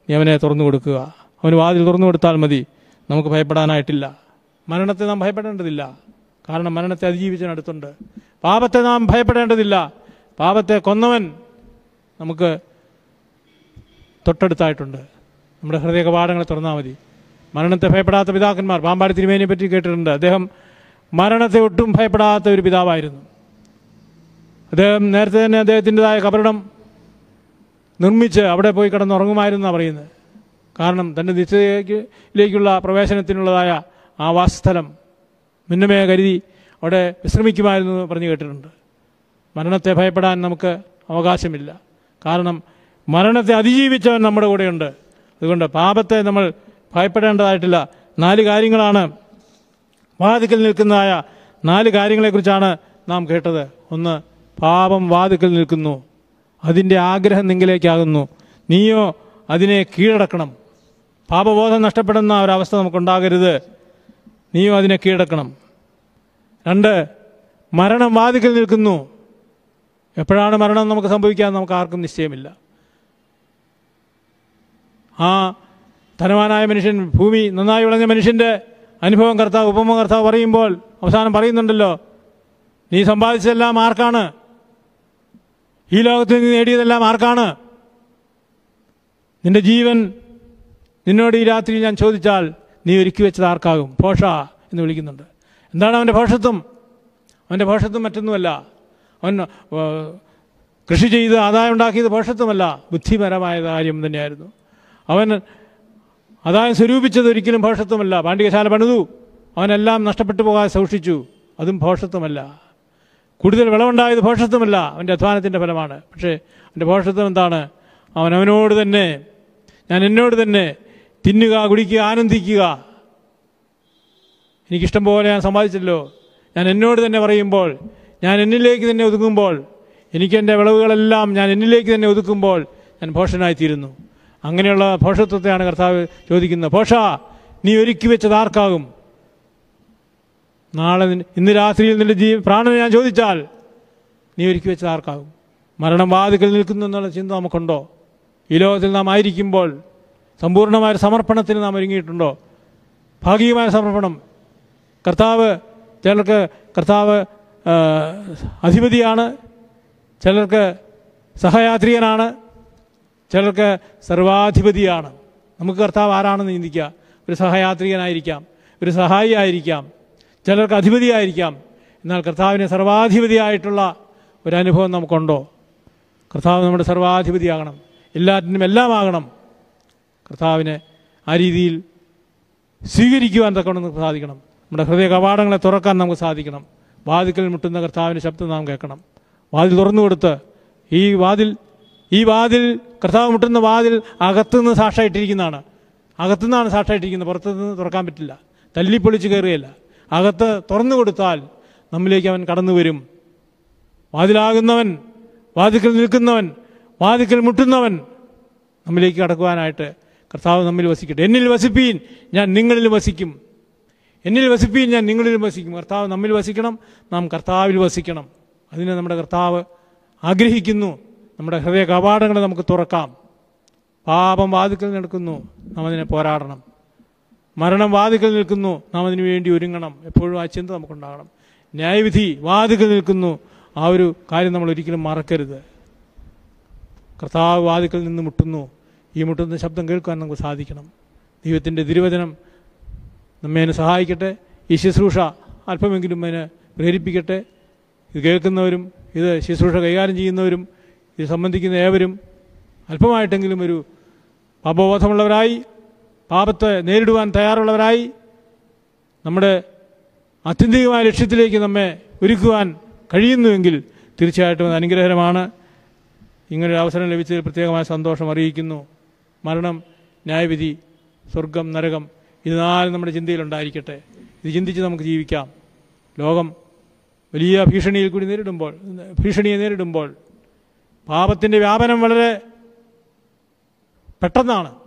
നീ അവനെ തുറന്നു കൊടുക്കുക. അവന് വാതിൽ തുറന്നു കൊടുത്താൽ മതി. നമുക്ക് ഭയപ്പെടാനായിട്ടില്ല. മരണത്തെ നാം ഭയപ്പെടേണ്ടതില്ല. കാരണം മരണത്തെ അതിജീവിച്ചതിനടുത്തുണ്ട് പാപത്തെ നാം ഭയപ്പെടേണ്ടതില്ല. പാപത്തെ കൊന്നവൻ നമുക്ക് തൊട്ടടുത്തായിട്ടുണ്ട്. നമ്മുടെ ഹൃദയ കവാടങ്ങളെ തുറന്നാൽ മതി. മരണത്തെ ഭയപ്പെടാത്ത പിതാക്കന്മാർ പാമ്പാടി തിരുമേനിയെ പറ്റി കേട്ടിട്ടുണ്ട്. അദ്ദേഹം മരണത്തെ ഒട്ടും ഭയപ്പെടാത്ത ഒരു പിതാവായിരുന്നു. അദ്ദേഹം നേരത്തെ തന്നെ അദ്ദേഹത്തിന്റെതായ കബറിടം നിർമ്മിച്ച് അവിടെ പോയി കിടന്നുറങ്ങുമായിരുന്നാണ് പറയുന്നത്. കാരണം തന്റെ നിശ്ചയിലേക്കുള്ള പ്രവേശനത്തിനുള്ളതായ ആ വാസസ്ഥലം മുന്നമേ കരുതി അവിടെ വിശ്രമിക്കുമായിരുന്നു പറഞ്ഞു കേട്ടിട്ടുണ്ട്. മരണത്തെ ഭയപ്പെടാൻ നമുക്ക് അവകാശമില്ല. കാരണം മരണത്തെ അതിജീവിച്ചവൻ നമ്മുടെ കൂടെയുണ്ട്. അതുകൊണ്ട് പാപത്തെ നമ്മൾ ഭയപ്പെടേണ്ടതായിട്ടില്ല. നാല് കാര്യങ്ങളാണ് വാതിക്കൽ നിൽക്കുന്നതായ നാല് കാര്യങ്ങളെക്കുറിച്ചാണ് നാം കേട്ടത്. ഒന്ന് പാപം വാതുക്കൾ നിൽക്കുന്നു. അതിന്റെ ആഗ്രഹം നിങ്കിലേക്കാകുന്നു നീയോ അതിനെ കീഴടക്കണം. പാപബോധം നഷ്ടപ്പെടുന്ന ഒരവസ്ഥ നമുക്കുണ്ടാകരുത്. നീയോ അതിനെ കീഴടക്കണം. രണ്ട് മരണം വാതിക്കൽ നിൽക്കുന്നു. എപ്പോഴാണ് മരണം നമുക്ക് സംഭവിക്കാൻ നമുക്ക് ആർക്കും നിശ്ചയമില്ല. ആ ധനവാനായ മനുഷ്യൻ ഭൂമി നന്നായി വിളഞ്ഞ മനുഷ്യന്റെ അനുഭവം കർത്താവ് ഉപമ കർത്താവ് പറയുമ്പോൾ അവസാനം പറയുന്നുണ്ടല്ലോ നീ സമ്പാദിച്ചതെല്ലാം ആർക്കാണ്? ഈ ലോകത്തിൽ നീ നേടിയതെല്ലാം ആർക്കാണ്? നിന്റെ ജീവൻ നിന്നോട് ഈ രാത്രി ഞാൻ ചോദിച്ചാൽ നീ ഒരുക്കി വെച്ചത് ആർക്കാകും? ഭോഷ എന്ന് വിളിക്കുന്നുണ്ട്. എന്താണ് അവന്റെ ഭോഷത്വം അവന്റെ ഭോഷത്വം മറ്റൊന്നുമല്ല. അവൻ കൃഷി ചെയ്ത് ആദായം ഉണ്ടാക്കിയത് ഭോഷത്വമല്ല ബുദ്ധിപരമായ കാര്യം തന്നെയായിരുന്നു. അവൻ ആദായം സ്വരൂപിച്ചത് ഒരിക്കലും ഭോഷത്വമല്ല പാണ്ഡികശാല പണിതു. അവനെല്ലാം നഷ്ടപ്പെട്ടു പോകാതെ സൂക്ഷിച്ചു. അതും ഭോഷത്വമല്ല കൂടുതൽ വിളവുണ്ടായത് ഭോഷത്വമല്ല അവന്റെ അധ്വാനത്തിന്റെ ഫലമാണ്. പക്ഷേ അവന്റെ ഭോഷത്വം എന്താണ്? അവൻ അവനോട് തന്നെ ഞാൻ എന്നോട് തന്നെ തിന്നുക കുടിക്കുക ആനന്ദിക്കുക. എനിക്കിഷ്ടം പോലെ ഞാൻ സമ്പാദിച്ചല്ലോ. ഞാൻ എന്നോട് തന്നെ പറയുമ്പോൾ ഞാൻ എന്നിലേക്ക് തന്നെ ഒതുങ്ങുമ്പോൾ എനിക്കെന്റെ വിളവുകളെല്ലാം ഞാൻ എന്നിലേക്ക് തന്നെ ഒതുക്കുമ്പോൾ ഞാൻ ഭോഷനായിത്തീരുന്നു. അങ്ങനെയുള്ള ഭോഷത്വത്തെയാണ് കർത്താവ് ചോദിക്കുന്നത്. ഭോഷ നീ ഒരുക്കി വെച്ചത് ആർക്കാകും? നാളെ ഇന്ന് രാത്രിയിൽ നിന്റെ ജീവ പ്രാണനെ ഞാൻ ചോദിച്ചാൽ നീ ഒരുക്കി വെച്ചത് ആർക്കാകും? മരണം വാതിക്കൽ നിൽക്കുന്നു എന്നുള്ള ചിന്ത നമുക്കുണ്ടോ? ഈ ലോകത്തിൽ നാം ആയിരിക്കുമ്പോൾ സമ്പൂർണമായ ഒരു സമർപ്പണത്തിന് നാം ഒരുങ്ങിയിട്ടുണ്ടോ? ഭാഗികമായ സമർപ്പണം. കർത്താവ് ചിലർക്ക് കർത്താവ് അധിപതിയാണ്. ചിലർക്ക് സഹയാത്രികനാണ്. ചിലർക്ക് സർവാധിപതിയാണ്. നമുക്ക് കർത്താവ് ആരാണെന്ന് ചിന്തിക്കുക. ഒരു സഹയാത്രികനായിരിക്കാം. ഒരു സഹായി ആയിരിക്കാം. ചിലർക്ക് അധിപതിയായിരിക്കാം. എന്നാൽ കർത്താവിനെ സർവാധിപതിയായിട്ടുള്ള ഒരു അനുഭവം നമുക്കുണ്ടോ? കർത്താവ് നമ്മുടെ സർവാധിപതിയാകണം. എല്ലാറ്റിനും എല്ലാമാകണം. കർത്താവിനെ ആ രീതിയിൽ സ്വീകരിക്കുവാൻ തക്കവണ്ണം നമുക്ക് സാധിക്കണം. നമ്മുടെ ഹൃദയ കവാടങ്ങളെ തുറക്കാൻ നമുക്ക് സാധിക്കണം. വാതിക്കൽ മുട്ടുന്ന കർത്താവിന്റെ ശബ്ദം നാം കേൾക്കണം. വാതിൽ തുറന്നു കൊടുത്ത് ഈ വാതിൽ ഈ വാതിൽ കർത്താവ് മുട്ടുന്ന വാതിൽ അകത്തുനിന്ന് സാക്ഷായിട്ടിരിക്കുന്നതാണ് അകത്തുനിന്നാണ് സാക്ഷായിട്ടിരിക്കുന്നത് പുറത്തുനിന്ന് തുറക്കാൻ പറ്റില്ല. തല്ലിപ്പൊളിച്ച് കയറുകയല്ല. അകത്ത് തുറന്നു കൊടുത്താൽ നമ്മിലേക്ക് അവൻ കടന്നു വരും. വാതിലാകുന്നവൻ വാതിക്കൽ നിൽക്കുന്നവൻ വാതിക്കൽ മുട്ടുന്നവൻ നമ്മിലേക്ക് കടക്കുവാനായിട്ട് കർത്താവ് നമ്മിൽ വസിക്കട്ടെ. എന്നിൽ വസിപ്പീൻ ഞാൻ നിങ്ങളിൽ വസിക്കും. എന്നിൽ വസിപ്പീൻ ഞാൻ നിങ്ങളിൽ വസിക്കും. കർത്താവ് നമ്മിൽ വസിക്കണം നാം കർത്താവിൽ വസിക്കണം. അതിനെ നമ്മുടെ കർത്താവ് ആഗ്രഹിക്കുന്നു. നമ്മുടെ ഹൃദയ കവാടങ്ങളെ നമുക്ക് തുറക്കാം. പാപം വാതിക്കൽ നടക്കുന്നു. നാം അതിനെ പോരാടണം. മരണം വാതിക്കൽ നിൽക്കുന്നു. നാം അതിനു വേണ്ടി ഒരുങ്ങണം. എപ്പോഴും ആ ചിന്ത നമുക്കുണ്ടാകണം. ന്യായവിധി വാതിക്കൽ നിൽക്കുന്നു. ആ ഒരു കാര്യം നമ്മൾ ഒരിക്കലും മറക്കരുത്. കർത്താവ് വാതിക്കൽ നിന്ന് മുട്ടുന്നു. ഈ മുട്ടുന്ന ശബ്ദം കേൾക്കാൻ നമുക്ക് സാധിക്കണം. ദൈവത്തിന്റെ തിരുവചനം നമ്മെ അതിനെ സഹായിക്കട്ടെ. ഈ ശുശ്രൂഷ അല്പമെങ്കിലും അതിനെ പ്രേരിപ്പിക്കട്ടെ. ഇത് കേൾക്കുന്നവരും ഇത് ശുശ്രൂഷ കൈകാര്യം ചെയ്യുന്നവരും ഇത് സംബന്ധിക്കുന്ന ഏവരും അല്പമായിട്ടെങ്കിലും ഒരു പാപബോധമുള്ളവരായി പാപത്തെ നേരിടുവാൻ തയ്യാറുള്ളവരായി നമ്മുടെ ആത്യന്തികമായ ലക്ഷ്യത്തിലേക്ക് നമ്മെ ഒരുക്കുവാൻ കഴിയുന്നുവെങ്കിൽ തീർച്ചയായിട്ടും അത് അനുഗ്രഹരമാണ് ഇങ്ങനൊരു അവസരം ലഭിച്ചതിൽ പ്രത്യേകമായ സന്തോഷം അറിയിക്കുന്നു. മരണം ന്യായവിധി സ്വർഗം നരകം ഇത് നാല് നമ്മുടെ ചിന്തയിലുണ്ടായിരിക്കട്ടെ ഇത് ചിന്തിച്ച് നമുക്ക് ജീവിക്കാം. ലോകം വലിയ ഭീഷണിയിൽ കൂടി നേരിടുമ്പോൾ ഭീഷണിയെ നേരിടുമ്പോൾ പാപത്തിന്റെ വ്യാപനം വളരെ പെട്ടെന്നാണ്.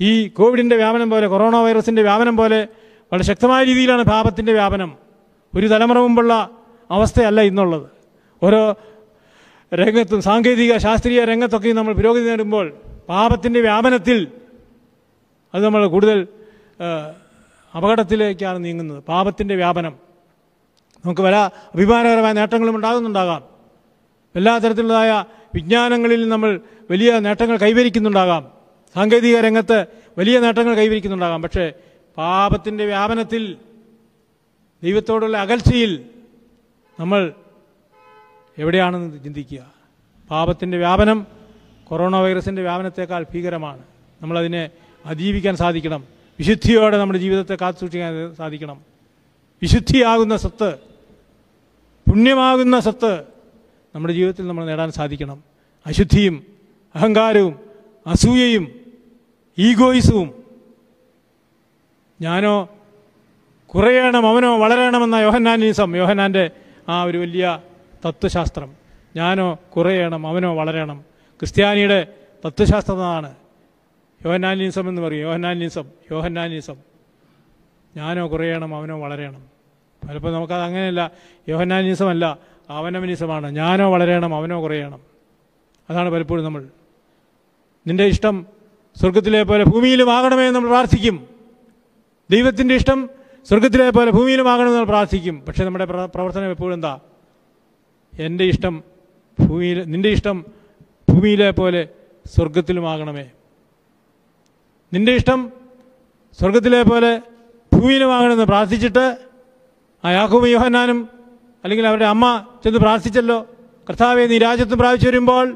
ഈ കോവിഡിന്റെ വ്യാപനം പോലെ കൊറോണ വൈറസിന്റെ വ്യാപനം പോലെ വളരെ ശക്തമായ രീതിയിലാണ് പാപത്തിന്റെ വ്യാപനം. ഒരു തലമുറ മുമ്പുള്ള അവസ്ഥയല്ല ഇന്നുള്ളത്. ഓരോ രംഗത്തും സാങ്കേതിക ശാസ്ത്രീയ രംഗത്തൊക്കെയും നമ്മൾ പുരോഗതി നേടുമ്പോൾ പാപത്തിന്റെ വ്യാപനത്തിൽ അത് നമ്മൾ കൂടുതൽ അപകടത്തിലേക്കാണ് നീങ്ങുന്നത്. പാപത്തിന്റെ വ്യാപനം. നമുക്ക് പല അഭിമാനകരമായ നേട്ടങ്ങളും ഉണ്ടാകുന്നുണ്ടാകാം. എല്ലാ തരത്തിലുള്ളതായ വിജ്ഞാനങ്ങളിൽ നമ്മൾ വലിയ നേട്ടങ്ങൾ കൈവരിക്കുന്നുണ്ടാകാം. സാങ്കേതിക രംഗത്ത് വലിയ നേട്ടങ്ങൾ കൈവരിക്കുന്നുണ്ടാകാം. പക്ഷേ പാപത്തിന്റെ വ്യാപനത്തിൽ ദൈവത്തോടുള്ള അകൽച്ചയിൽ നമ്മൾ എവിടെയാണെന്ന് ചിന്തിക്കുക. പാപത്തിന്റെ വ്യാപനം കൊറോണ വൈറസിന്റെ വ്യാപനത്തെക്കാൾ ഭീകരമാണ്. നമ്മളതിനെ അതിജീവിക്കാൻ സാധിക്കണം. വിശുദ്ധിയോടെ നമ്മുടെ ജീവിതത്തെ കാത്തു സൂക്ഷിക്കാൻ സാധിക്കണം. വിശുദ്ധിയാകുന്ന സ്വത്ത് പുണ്യമാകുന്ന സ്വത്ത് നമ്മുടെ ജീവിതത്തിൽ നമ്മൾ നേടാൻ സാധിക്കണം. അശുദ്ധിയും അഹങ്കാരവും അസൂയയും ഈഗോയിസവും. ഞാനോ കുറയണം അവനോ വളരണമെന്ന യോഹന്നാനിസം യോഹന്നാന്റെ ആ ഒരു വലിയ തത്വശാസ്ത്രം. ഞാനോ കുറയണം അവനോ വളരണം. ക്രിസ്ത്യാനിയുടെ തത്വശാസ്ത്രമാണ് യോഹന്നാനീസം എന്ന് പറയും. യോഹന്നാനിസം യോഹന്നാനിസം. ഞാനോ കുറയണം അവനോ വളരണം. പലപ്പോൾ നമുക്കത് അങ്ങനെയല്ല. യോഹന്നാനിസം അല്ല അവനവനിസമാണ്. ഞാനോ വളരണം അവനോ കുറയണം. അതാണ് പലപ്പോഴും നമ്മൾ. നിന്റെ ഇഷ്ടം സ്വർഗത്തിലെ പോലെ ഭൂമിയിലും ആകണമേ എന്ന് നമ്മൾ പ്രാർത്ഥിക്കും. ദൈവത്തിന്റെ ഇഷ്ടം സ്വർഗത്തിലെ പോലെ ഭൂമിയിലും ആകണമെന്ന് നമ്മൾ പ്രാർത്ഥിക്കും. പക്ഷേ നമ്മുടെ പ്രവർത്തനം എപ്പോഴും എന്താ? എന്റെ ഇഷ്ടം ഭൂമിയിൽ നിന്റെ ഇഷ്ടം ഭൂമിയിലെ പോലെ സ്വർഗത്തിലുമാകണമേ നിന്റെ ഇഷ്ടം സ്വർഗത്തിലെ പോലെ ഭൂമിയിലുമാകണമെന്ന് പ്രാർത്ഥിച്ചിട്ട് ആ യാഹൂബ് യോഹന്നാനും അല്ലെങ്കിൽ അവരുടെ അമ്മ ചെന്ന് പ്രാർത്ഥിച്ചല്ലോ. കർത്താവെ നീ രാജ്യത്തും പ്രാപിച്ചു വരുമ്പോൾ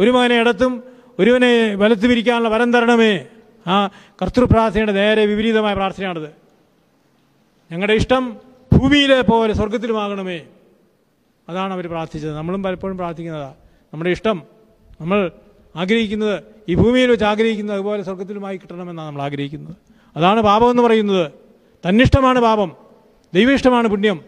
ഒരു മകനെ ഇടത്തും ഒരുവനെ വലത്തു പിരിക്കാനുള്ള വരം തരണമേ. ആ കർത്തൃപ്രാർത്ഥനയുടെ നേരെ വിപരീതമായ പ്രാർത്ഥനയാണത്. ഞങ്ങളുടെ ഇഷ്ടം ഭൂമിയിലെ പോലെ സ്വർഗത്തിലുമാകണമേ അതാണ് അവർ പ്രാർത്ഥിച്ചത്. നമ്മളും പലപ്പോഴും പ്രാർത്ഥിക്കുന്നതാണ് നമ്മുടെ ഇഷ്ടം നമ്മൾ ആഗ്രഹിക്കുന്നത് ഈ ഭൂമിയിൽ വെച്ച് ആഗ്രഹിക്കുന്നത് അതുപോലെ സ്വർഗത്തിലുമായി കിട്ടണമെന്നാണ് നമ്മൾ ആഗ്രഹിക്കുന്നത്. അതാണ് പാപം എന്ന് പറയുന്നത്. തന്നിഷ്ടമാണ് പാപം. ദൈവ ഇഷ്ടമാണ് പുണ്യം.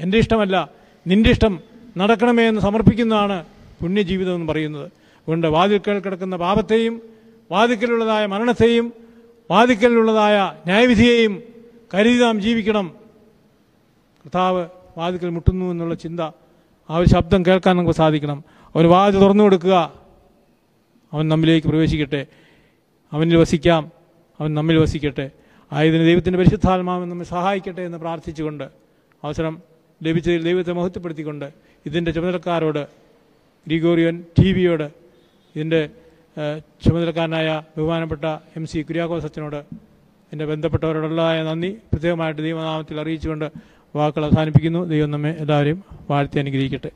എന്റെ ഇഷ്ടമല്ല. നിന്റെ ഇഷ്ടം നടക്കണമേ എന്ന് സമർപ്പിക്കുന്നതാണ് പുണ്യജീവിതം എന്ന് പറയുന്നത്. അതുകൊണ്ട് വാതിൽക്കൽ കിടക്കുന്ന പാപത്തെയും വാതിക്കലുള്ളതായ മരണത്തെയും വാതിക്കലിലുള്ളതായ ന്യായവിധിയെയും കരുതി നാം ജീവിക്കണം. കർത്താവ് വാതിക്കൽ മുട്ടുന്നു എന്നുള്ള ചിന്ത ആ ഒരു ശബ്ദം കേൾക്കാൻ നമുക്ക് സാധിക്കണം. അവൻ വാതിൽ തുറന്നു കൊടുക്കുക. അവൻ നമ്മിലേക്ക് പ്രവേശിക്കട്ടെ. അവനിൽ വസിക്കാം. അവൻ നമ്മിൽ വസിക്കട്ടെ. ആയതിന് ദൈവത്തിന്റെ പരിശുദ്ധാത്മാവൻ നമ്മെ സഹായിക്കട്ടെ എന്ന് പ്രാർത്ഥിച്ചുകൊണ്ട് അവസരം ലഭിച്ചതിൽ ദൈവത്തെ മഹത്വപ്പെടുത്തിക്കൊണ്ട് ഇതിന്റെ ചുമതലക്കാരോട് ഗ്രിഗോറിയൻ ടി വിയോട് ഇതിന്റെ ചുമതലക്കാരനായ ബഹുമാനപ്പെട്ട എം സി കുര്യാക്കോസ് അച്ഛനോട് എന്റെ ബന്ധപ്പെട്ടവരോടുള്ളതായ നന്ദി. പ്രത്യേകമായിട്ട് ദൈവനാമത്തിൽ അറിയിച്ചുകൊണ്ട് വാക്കുകൾ അവസാനിപ്പിക്കുന്നു. ദൈവം നമ്മെ എല്ലാവരെയും വാഴ്ത്തി അനുഗ്രഹിക്കട്ടെ.